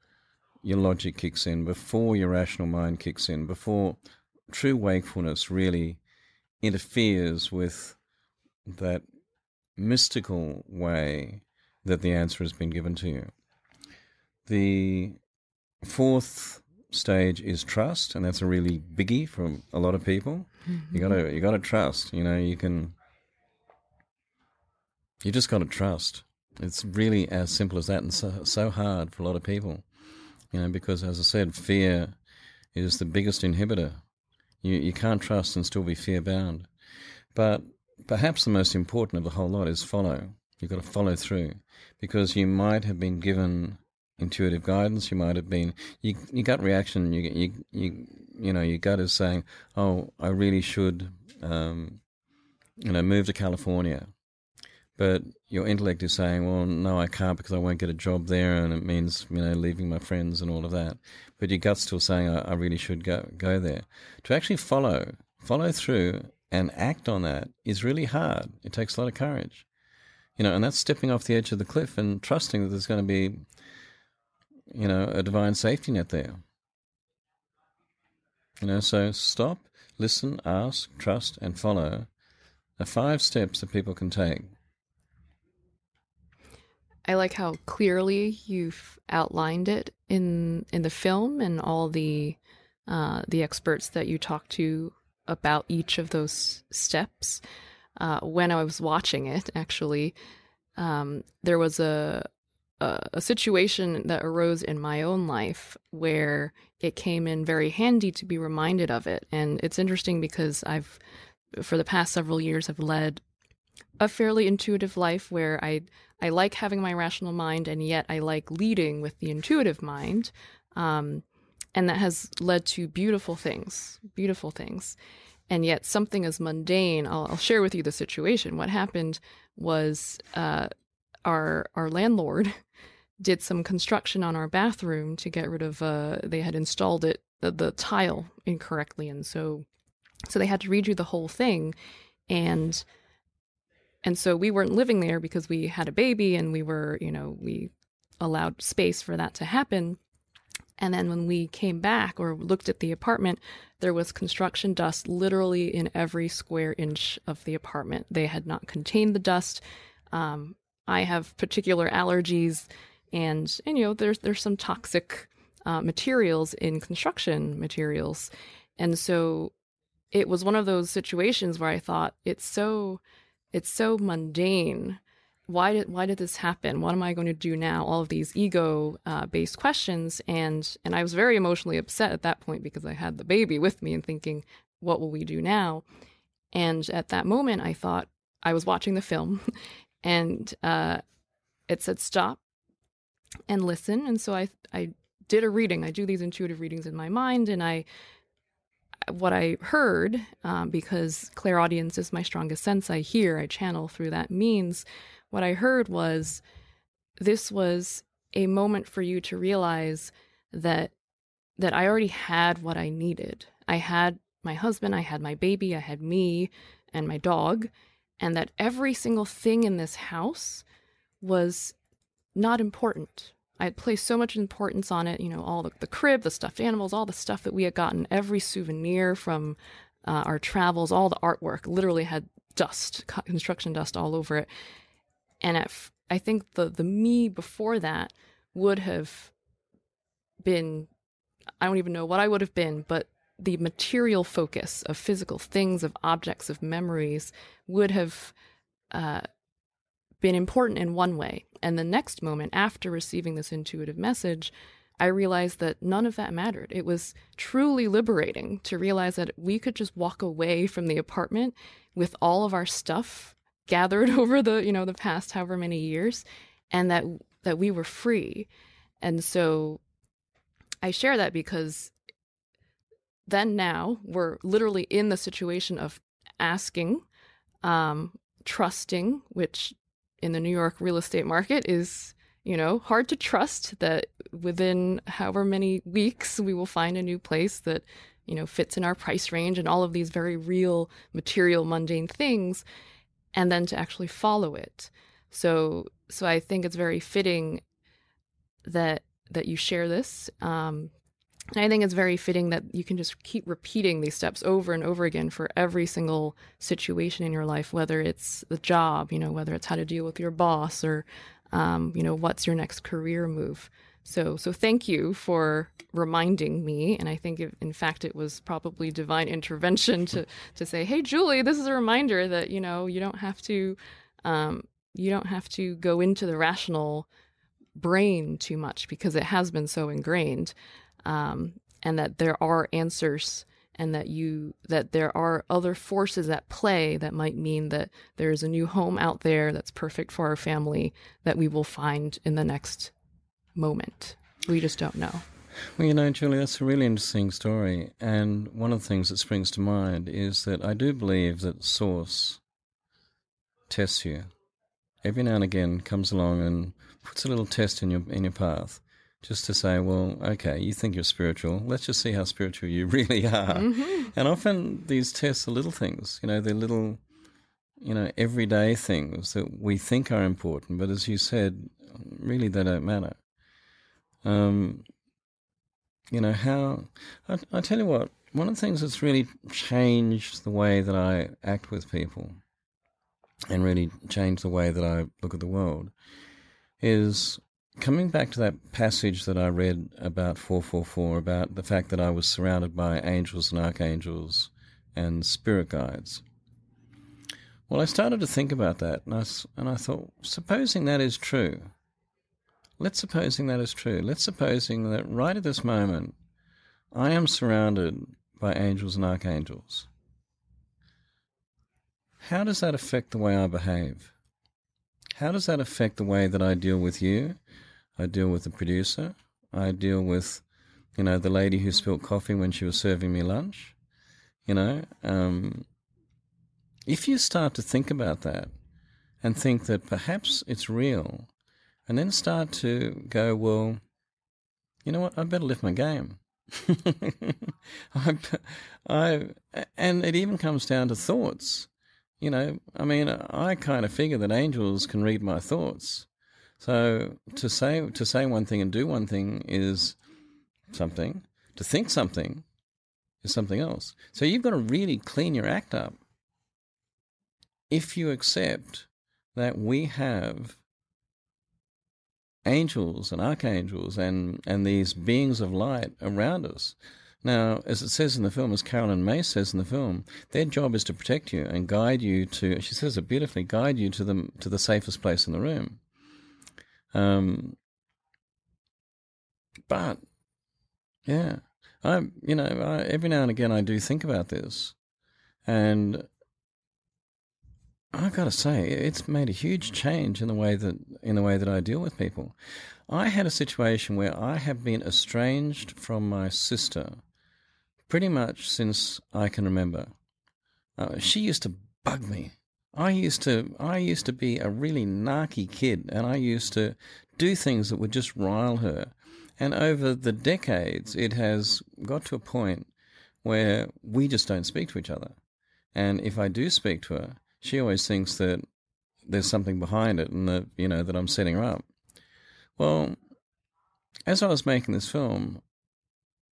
your logic kicks in, before your rational mind kicks in, before true wakefulness really interferes with that mystical way that the answer has been given to you. The Fourth stage is trust, and that's a really biggie for a lot of people. Mm-hmm. You gotta you gotta trust. You know, you can. You just gotta trust. It's really as simple as that, and so so hard for a lot of people. You know, because as I said, fear is the biggest inhibitor. You you can't trust and still be fear bound. But perhaps the most important of the whole lot is follow. You've got to follow through because you might have been given intuitive guidance. You might have been you, your gut reaction. You you you you know your gut is saying, "Oh, I really should, um, you know, move to California," but your intellect is saying, "Well, no, I can't because I won't get a job there, and it means you know leaving my friends and all of that." But your gut's still saying, "I, I really should go go there." To actually follow follow through and act on that is really hard. It takes a lot of courage. You know, and that's stepping off the edge of the cliff and trusting that there's going to be you know, a divine safety net there. You know, so stop, listen, ask, trust, and follow are five steps that people can take. I like how clearly you've outlined it in in the film and all the uh, the experts that you talk to about each of those steps. Uh, when I was watching it, actually, um, there was a a, a situation that arose in my own life where it came in very handy to be reminded of it. And it's interesting because I've, for the past several years, have led a fairly intuitive life where I I like having my rational mind and yet I like leading with the intuitive mind. Um, and that has led to beautiful things, beautiful things. And yet something as mundane, I'll, I'll share with you the situation. What happened was uh, our our landlord did some construction on our bathroom to get rid of uh they had installed it the, the tile incorrectly and so so they had to redo the whole thing and and so we weren't living there because we had a baby and we were you know we allowed space for that to happen And then when we came back or looked at the apartment, there was construction dust literally in every square inch of the apartment. They had not contained the dust. Um, I have particular allergies, and, and you know there's there's some toxic uh, materials in construction materials, and so it was one of those situations where I thought it's so it's so mundane why did why did this happen? What am I going to do now? All of these ego uh, based questions, and and I was very emotionally upset at that point because I had the baby with me and thinking, what will we do now? And at that moment, I thought I was watching the film, and uh, it said stop and listen, and so I I did a reading. I do these intuitive readings in my mind, and I what I heard, um, because clairaudience is my strongest sense, I hear, I channel through that means what I heard was this was a moment for you to realize that that I already had what I needed. I had my husband, I had my baby, I had me and my dog, and that every single thing in this house was not important. I had placed so much importance on it, you know, all the, the crib, the stuffed animals, all the stuff that we had gotten, every souvenir from uh, our travels, all the artwork literally had dust, construction dust all over it. And I think the the me before that would have been I don't even know what I would have been, but the material focus of physical things, of objects, of memories would have uh, been important in one way. And the next moment, after receiving this intuitive message, I realized that none of that mattered. It was truly liberating to realize that we could just walk away from the apartment with all of our stuff gathered over the you know the past however many years and that that we were free and so i share that because then now we're literally in the situation of asking um, trusting which in the new york real estate market is you know hard to trust that within however many weeks we will find a new place that you know fits in our price range and all of these very real material mundane things and then to actually follow it. So so I think it's very fitting that that you share this. Um, I think it's very fitting that you can just keep repeating these steps over and over again for every single situation in your life, whether it's the job, you know, whether it's how to deal with your boss or, um, you know, what's your next career move. So, so thank you for reminding me. And I think, it, in fact, it was probably divine intervention to to say, "Hey, Julie, this is a reminder that you know you don't have to, um, you don't have to go into the rational brain too much because it has been so ingrained, um, and that there are answers." and that you that there are other forces at play that might mean that there's a new home out there that's perfect for our family that we will find in the next moment. We just don't know. Well, you know, Julie, that's a really interesting story. And one of the things that springs to mind is that I do believe that Source tests you. Every now and again comes along and puts a little test in your in your path just to say, well, okay, you think you're spiritual. Let's just see how spiritual you really are. Mm-hmm. And often these tests are little things, you know, they're little, you know, everyday things that we think are important. But as you said, really they don't matter. Um, you know, how. I, I tell you what, one of the things that's really changed the way that I act with people and really changed the way that I look at the world is coming back to that passage that I read about 444 about the fact that I was surrounded by angels and archangels and spirit guides. Well, I started to think about that and I, and I thought, supposing that is true, Let's supposing that is true. Let's supposing that right at this moment, I am surrounded by angels and archangels. How does that affect the way I behave? How does that affect the way that I deal with you? I deal with the producer. I deal with, you know, the lady who spilt coffee when she was serving me lunch. You know, um, if you start to think about that and think that perhaps it's real and then start to go, well, you know what? I better lift my game. I, I, and it even comes down to thoughts. You know, I mean, I kind of figure that angels can read my thoughts. So to say to say one thing and do one thing is something. To think something is something else. So you've got to really clean your act up. If you accept that we have angels and archangels and, and these beings of light around us. Now, as it says in the film, as Carolyn May says in the film, their job is to protect you and guide you to. She says it beautifully. Guide you to the to the safest place in the room. Um, but yeah, I you know I, every now and again I do think about this, and I gotta say it's made a huge change in the way that in the way that I deal with people. I had a situation where I have been estranged from my sister pretty much since I can remember. Uh, she used to bug me. I used to I used to be a really narky kid, and I used to do things that would just rile her. And over the decades, it has got to a point where we just don't speak to each other. And if I do speak to her, she always thinks that there's something behind it, and that you know that I'm setting her up. Well, as I was making this film,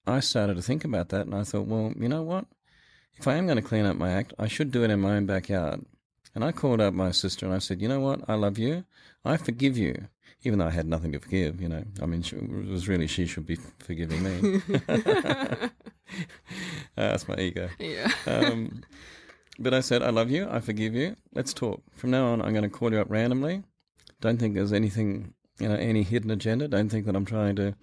I started to think about that and I thought, well, you know what? If I am going to clean up my act, I should do it in my own backyard. And I called up my sister and I said, you know what? I love you. I forgive you. Even though I had nothing to forgive, you know. I mean, it was really she should be forgiving me. uh, that's my ego. Yeah. um, but I said, I love you. I forgive you. Let's talk. From now on, I'm going to call you up randomly. Don't think there's anything, you know, any hidden agenda. Don't think that I'm trying to,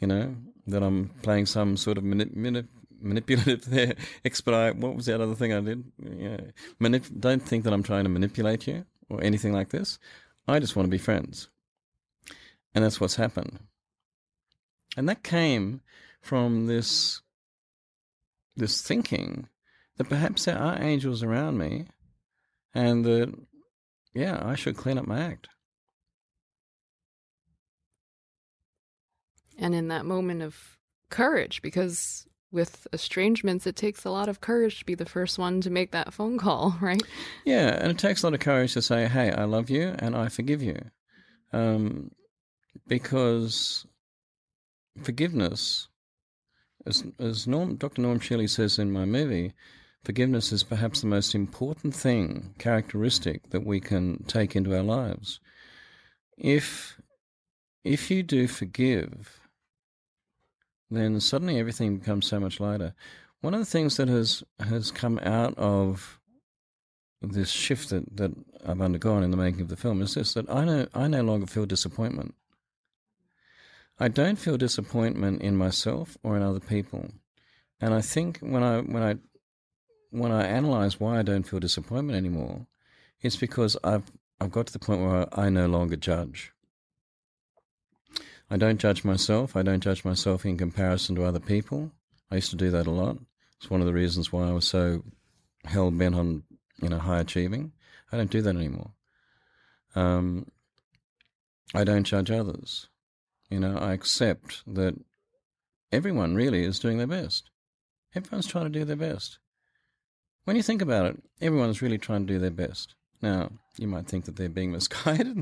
you know, that I'm playing some sort of mani- mani- manipulative there. Expedite. What was that other thing I did? Yeah. Manip- don't think that I'm trying to manipulate you or anything like this. I just want to be friends. And that's what's happened. And that came from this this thinking that perhaps there are angels around me and that yeah, I should clean up my act. and in that moment of courage because with estrangements it takes a lot of courage to be the first one to make that phone call right Yeah, and it takes a lot of courage to say, "Hey, I love you and I forgive you," um, because forgiveness, as as Norm, Dr. Norm Shealy says in my movie, forgiveness is perhaps the most important thing, characteristic that we can take into our lives. If if you do forgive, then suddenly everything becomes so much lighter. One of the things that has has come out of this shift that, that I've undergone in the making of the film is this that I no I no longer feel disappointment. I don't feel disappointment in myself or in other people. And I think when I when I when I analyze why I don't feel disappointment anymore, it's because I've I've got to the point where I no longer judge. I don't judge myself. I don't judge myself in comparison to other people. I used to do that a lot. It's one of the reasons why I was so hell bent on you know high achieving. I don't do that anymore. Um, I don't judge others. You know, I accept that everyone really is doing their best. Everyone's trying to do their best. When you think about it, everyone's really trying to do their best. Now, you might think that they're being misguided,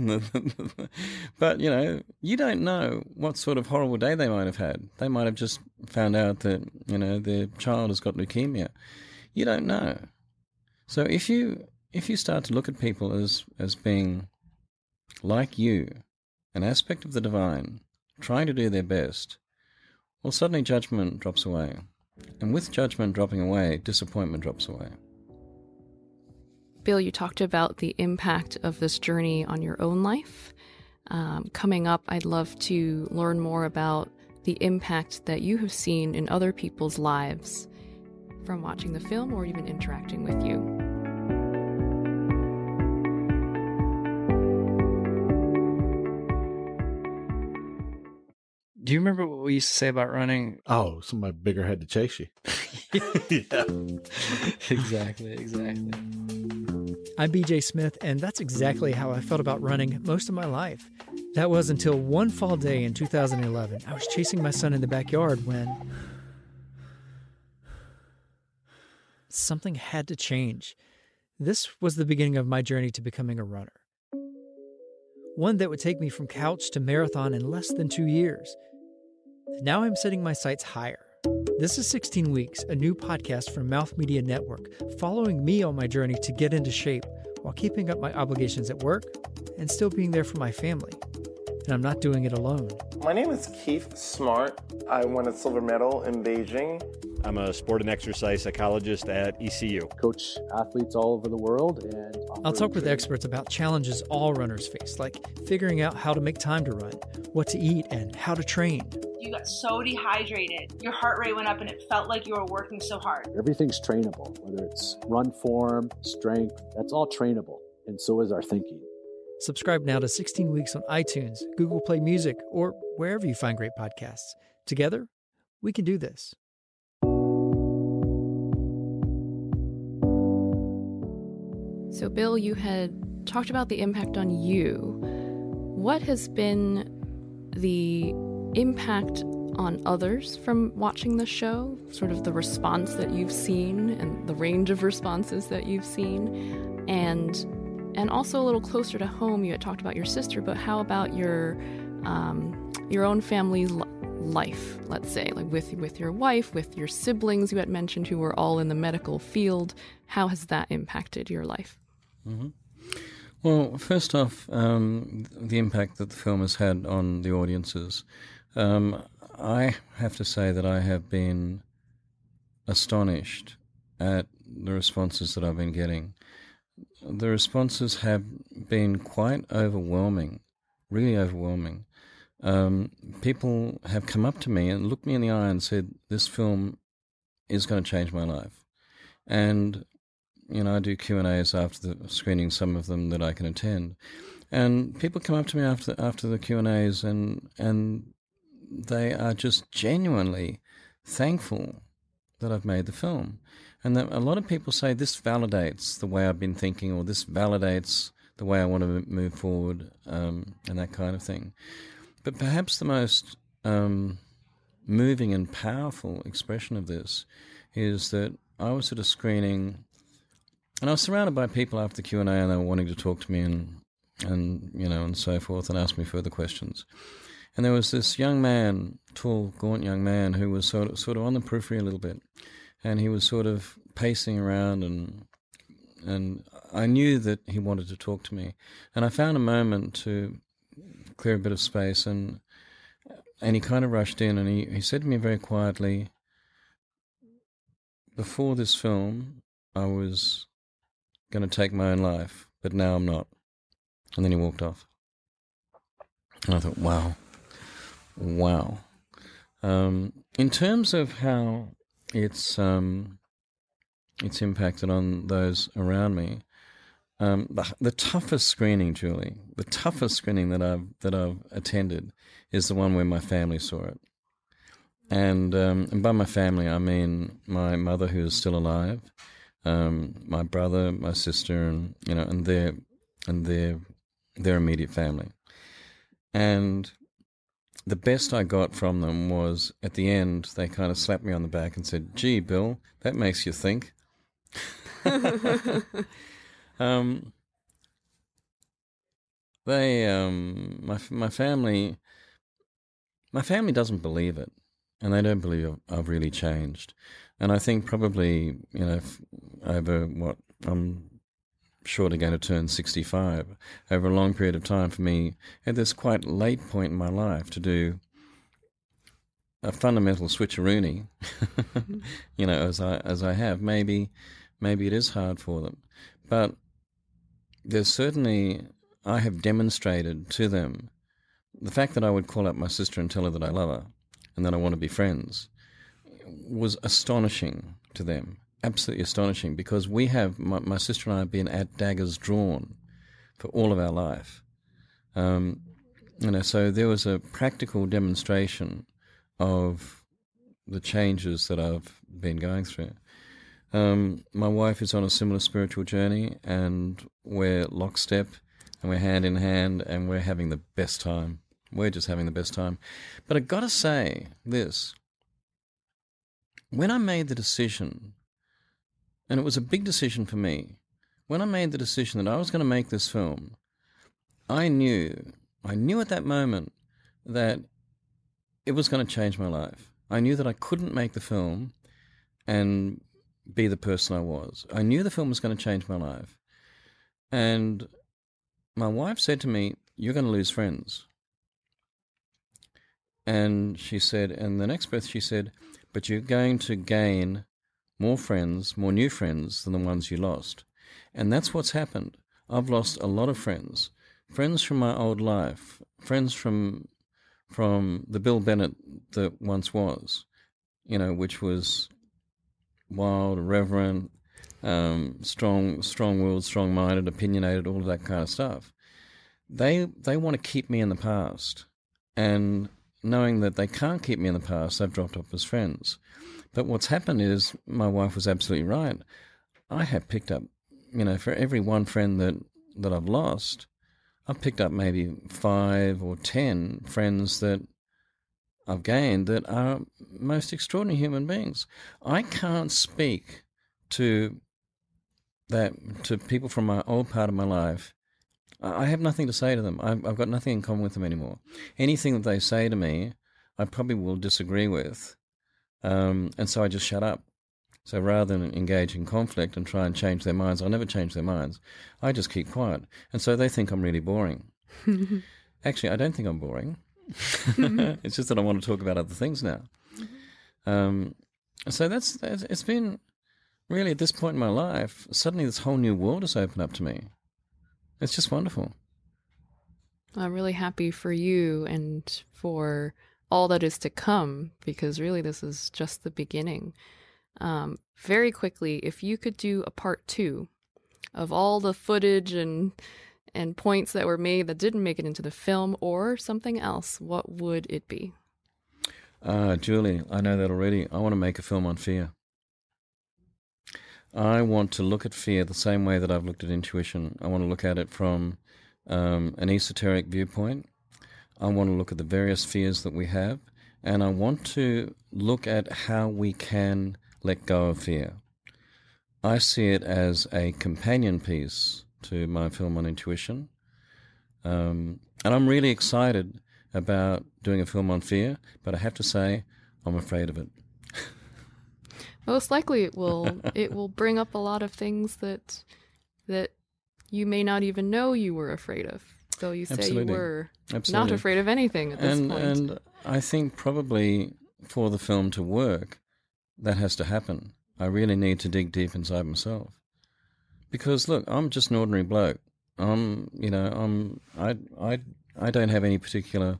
but you know, you don't know what sort of horrible day they might have had. They might have just found out that you know their child has got leukemia. You don't know. So if you if you start to look at people as as being like you, an aspect of the divine, trying to do their best, well, suddenly judgment drops away, and with judgment dropping away, disappointment drops away. Bill, you talked about the impact of this journey on your own life. Um, coming up, I'd love to learn more about the impact that you have seen in other people's lives from watching the film or even interacting with you. Do you remember what we used to say about running? Oh, somebody bigger had to chase you. yeah. exactly, exactly. I'm BJ Smith, and that's exactly how I felt about running most of my life. That was until one fall day in 2011. I was chasing my son in the backyard when something had to change. This was the beginning of my journey to becoming a runner. One that would take me from couch to marathon in less than two years. Now I'm setting my sights higher. This is 16 Weeks, a new podcast from Mouth Media Network, following me on my journey to get into shape while keeping up my obligations at work and still being there for my family. And I'm not doing it alone. My name is Keith Smart. I won a silver medal in Beijing. I'm a sport and exercise psychologist at ECU. Coach athletes all over the world and I'll talk with experts about challenges all runners face, like figuring out how to make time to run, what to eat, and how to train. You got so dehydrated, your heart rate went up, and it felt like you were working so hard. Everything's trainable, whether it's run form, strength, that's all trainable. And so is our thinking. Subscribe now to 16 Weeks on iTunes, Google Play Music, or wherever you find great podcasts. Together, we can do this. So, Bill, you had talked about the impact on you. What has been the impact on others from watching the show? Sort of the response that you've seen and the range of responses that you've seen, and and also a little closer to home. You had talked about your sister, but how about your um, your own family life? Let's say, like with with your wife, with your siblings. You had mentioned who were all in the medical field. How has that impacted your life? Mm-hmm. Well, first off, um, the impact that the film has had on the audiences. Um, I have to say that I have been astonished at the responses that I've been getting. The responses have been quite overwhelming, really overwhelming. Um, people have come up to me and looked me in the eye and said, "This film is going to change my life," and you know, I do Q and A's after the screening, some of them that I can attend, and people come up to me after after the Q and A's, and and they are just genuinely thankful that I've made the film, and that a lot of people say this validates the way I've been thinking, or this validates the way I want to move forward, um, and that kind of thing. But perhaps the most um, moving and powerful expression of this is that I was at a screening and I was surrounded by people after the Q and A, and they were wanting to talk to me and and you know and so forth, and ask me further questions. And there was this young man, tall, gaunt young man, who was sort of sort of on the periphery a little bit, and he was sort of pacing around, and and I knew that he wanted to talk to me, and I found a moment to clear a bit of space, and and he kind of rushed in, and he, he said to me very quietly, before this film, I was going to take my own life, but now I'm not. And then he walked off. And I thought, wow, wow. Um, in terms of how it's um, it's impacted on those around me, um, the, the toughest screening, Julie, the toughest screening that I've that I've attended is the one where my family saw it. And, um, and by my family, I mean my mother, who is still alive, um, my brother, my sister, and you know, and their and their their immediate family. And the best I got from them was at the end they kind of slapped me on the back and said, "Gee, Bill, that makes you think." um, they, um, my my family, my family doesn't believe it, and they don't believe I've really changed. And I think probably, you know, over what I'm shortly going to turn 65, over a long period of time for me, at this quite late point in my life, to do a fundamental switcheroony, you know, as I as I have, maybe maybe it is hard for them, but there's certainly I have demonstrated to them the fact that I would call up my sister and tell her that I love her and that I want to be friends was astonishing to them, absolutely astonishing, because we have my, my, sister and I have been at daggers drawn for all of our life. Um, you know, so there was a practical demonstration of the changes that I've been going through. Um, my wife is on a similar spiritual journey, and we're lockstep, and we're hand in hand, and we're having the best time. We're just having the best time. But I got to say this when I made the decision, and it was a big decision for me, when I made the decision that I was going to make this film, I knew, I knew at that moment that it was going to change my life. I knew that I couldn't make the film and be the person I was. I knew the film was going to change my life. And my wife said to me, You're going to lose friends. And she said, and the next breath she said, But you're going to gain more friends, more new friends than the ones you lost. And that's what's happened. I've lost a lot of friends. Friends from my old life, friends from from the Bill Bennett that once was, you know, which was wild, reverent, um, strong, strong-willed, strong-minded, opinionated, all of that kind of stuff. They they want to keep me in the past, and knowing that they can't keep me in the past, they've dropped off as friends. But what's happened is my wife was absolutely right. I have picked up, you know, for every one friend that that I've lost, I've picked up maybe five or ten friends that I've gained that are most extraordinary human beings. I can't speak to that to people from my old part of my life. I have nothing to say to them. I've, I've got nothing in common with them anymore. Anything that they say to me, I probably will disagree with, um, and so I just shut up. So rather than engage in conflict and try and change their minds, I'll never change their minds. I just keep quiet. And so they think I'm really boring. Actually, I don't think I'm boring. it's just that I want to talk about other things now. Um, so that's, that's, it's been really at this point in my life, suddenly this whole new world has opened up to me. It's just wonderful. I'm really happy for you and for all that is to come because really this is just the beginning. Um, very quickly, if you could do a part two of all the footage and and points that were made that didn't make it into the film or something else, what would it be? Uh, Julie, I know that already. I want to make a film on fear. I want to look at fear the same way that I've looked at intuition. I want to look at it from um, an esoteric viewpoint. I want to look at the various fears that we have, and I want to look at how we can let go of fear. I see it as a companion piece to my film on intuition. Um, and I'm really excited about doing a film on fear, but I have to say, I'm afraid of it. Most likely, it will it will bring up a lot of things that that you may not even know you were afraid of. Though you say Absolutely. you were Absolutely. not afraid of anything at this and, point. And I think probably for the film to work, that has to happen. I really need to dig deep inside myself. Because look, I'm just an ordinary bloke. I'm, you know, I'm, I, I, I don't have any particular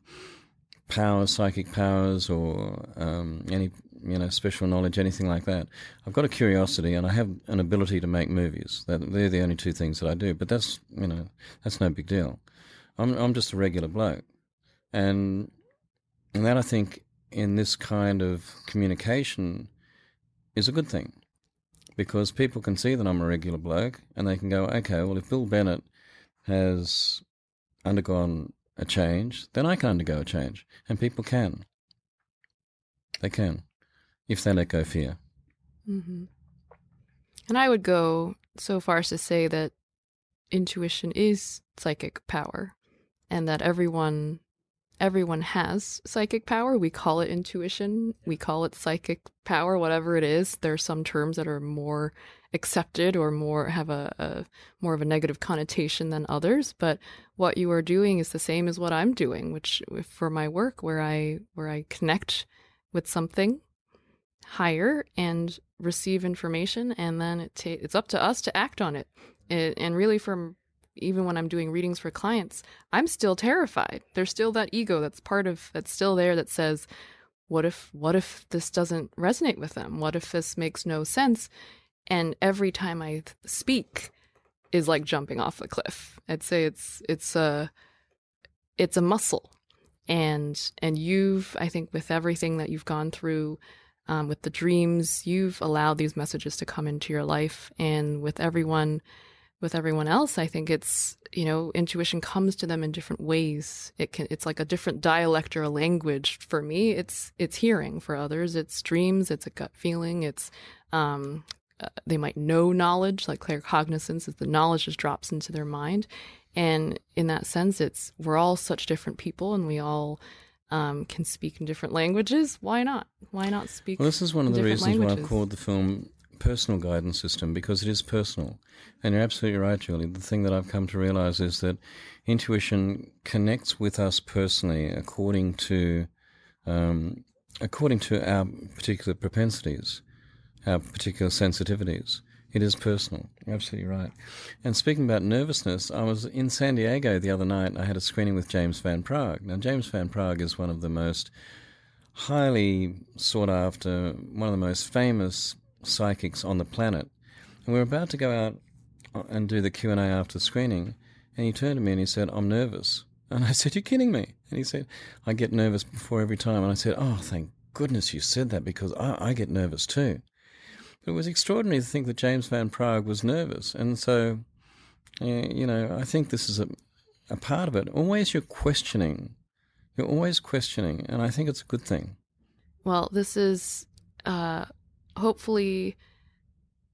powers, psychic powers, or um, any, you know, special knowledge, anything like that. I've got a curiosity, and I have an ability to make movies. They're the only two things that I do. But that's, you know, that's no big deal. I'm, I'm just a regular bloke, and, and that I think in this kind of communication is a good thing because people can see that I'm a regular bloke and they can go, okay, well, if Bill Bennett has undergone a change, then I can undergo a change. And people can. They can, if they let go fear. hmm And I would go so far as to say that intuition is psychic power and that everyone everyone has psychic power. We call it intuition, we call it psychic power, whatever it is. There are some terms that are more accepted or more have a, a more of a negative connotation than others, but what you are doing is the same as what I'm doing, which for my work where I where I connect with something higher and receive information and then it ta- it's up to us to act on it. it and really from even when I'm doing readings for clients, I'm still terrified. There's still that ego that's part of that's still there that says, what if what if this doesn't resonate with them? What if this makes no sense? And every time I speak is like jumping off a cliff. I'd say it's it's a it's a muscle. And and you've I think with everything that you've gone through um, with the dreams, you've allowed these messages to come into your life. And with everyone with everyone else i think it's you know intuition comes to them in different ways. It can it's like a different dialect or a language. For me it's it's hearing. For others it's dreams. It's a gut feeling. It's um uh, they might know knowledge like claircognizance is the knowledge just drops into their mind. And in that sense it's we're all such different people and we all um, can speak in different languages. Why not? Why not speak? Well, this is one of the reasons why? I've called the film personal guidance system because it is personal. And you're absolutely right, Julie. The thing that I've come to realize is that intuition connects with us personally according to um, according to our particular propensities, our particular sensitivities. It is personal. Absolutely right. And speaking about nervousness, I was in San Diego the other night I had a screening with James Van Praagh. Now, James Van Praagh is one of the most highly sought after, one of the most famous psychics on the planet. And we were about to go out and do the Q&A after the screening, and he turned to me and he said, I'm nervous. And I said, You're kidding me. And he said, I get nervous before every time. And I said, Oh, thank goodness you said that because I, I get nervous too. But it was extraordinary to think that James Van Praagh was nervous. And so, uh, you know, I think this is a, a part of it. Always you're questioning. You're always questioning. And I think it's a good thing. Well, this is uh, hopefully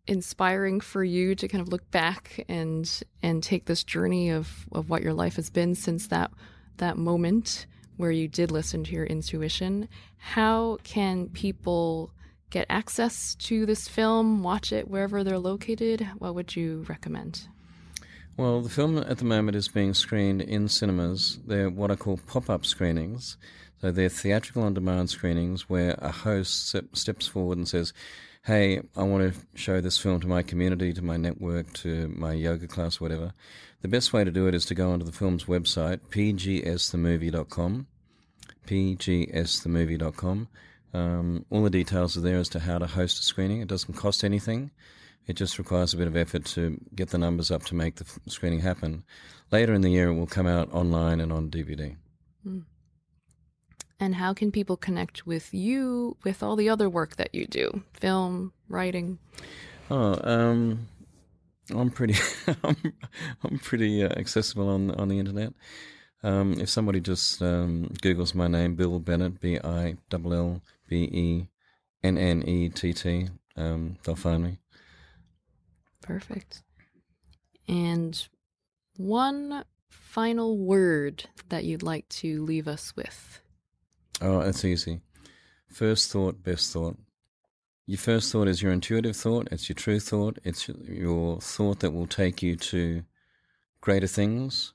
inspiring for you to kind of look back and and take this journey of of what your life has been since that that moment where you did listen to your intuition. How can people get access to this film, watch it wherever they're located? What would you recommend? Well, the film at the moment is being screened in cinemas. They're what I call pop up screenings. So they're theatrical on demand screenings where a host steps forward and says, Hey, I want to show this film to my community, to my network, to my yoga class, whatever. The best way to do it is to go onto the film's website, pgsthemovie.com. pgsthemovie.com. Um, all the details are there as to how to host a screening. It doesn't cost anything. It just requires a bit of effort to get the numbers up to make the f- screening happen. Later in the year, it will come out online and on DVD. Mm. And how can people connect with you with all the other work that you do? Film, writing? Oh, um, I'm pretty, I'm, I'm pretty uh, accessible on on the internet. Um, if somebody just um, Google's my name, Bill Bennett, B I L L B E N N E T T, um, they'll find me. Perfect. And one final word that you'd like to leave us with. Oh, that's easy. First thought, best thought. Your first thought is your intuitive thought, it's your true thought, it's your thought that will take you to greater things.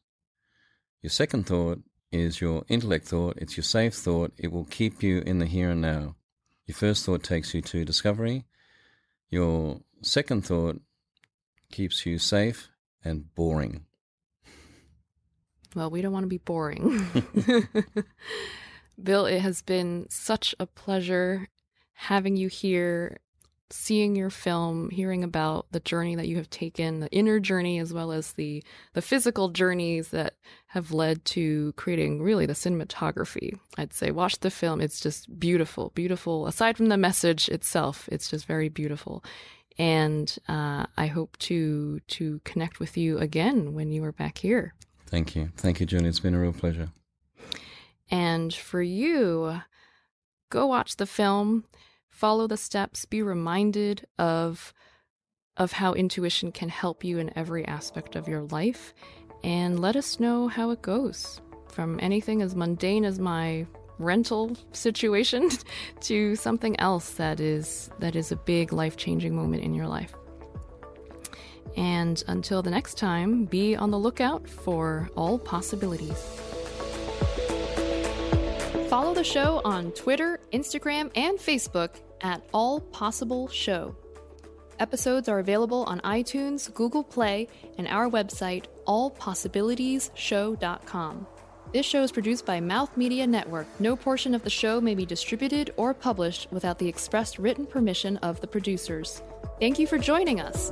Your second thought is your intellect thought, it's your safe thought, it will keep you in the here and now. Your first thought takes you to discovery. Your second thought keeps you safe and boring. Well, we don't want to be boring. Bill, it has been such a pleasure having you here, seeing your film, hearing about the journey that you have taken, the inner journey as well as the the physical journeys that have led to creating really the cinematography. I'd say watch the film. It's just beautiful, beautiful. Aside from the message itself, it's just very beautiful. And uh, I hope to to connect with you again when you are back here. Thank you. Thank you, Julie. It's been a real pleasure. And for you, go watch the film, follow the steps, be reminded of of how intuition can help you in every aspect of your life, and let us know how it goes. From anything as mundane as my rental situation to something else that is that is a big life-changing moment in your life. And until the next time, be on the lookout for all possibilities. Follow the show on Twitter, Instagram, and Facebook at All Possible Show. Episodes are available on iTunes, Google Play, and our website, allpossibilitiesshow.com. This show is produced by Mouth Media Network. No portion of the show may be distributed or published without the expressed written permission of the producers. Thank you for joining us.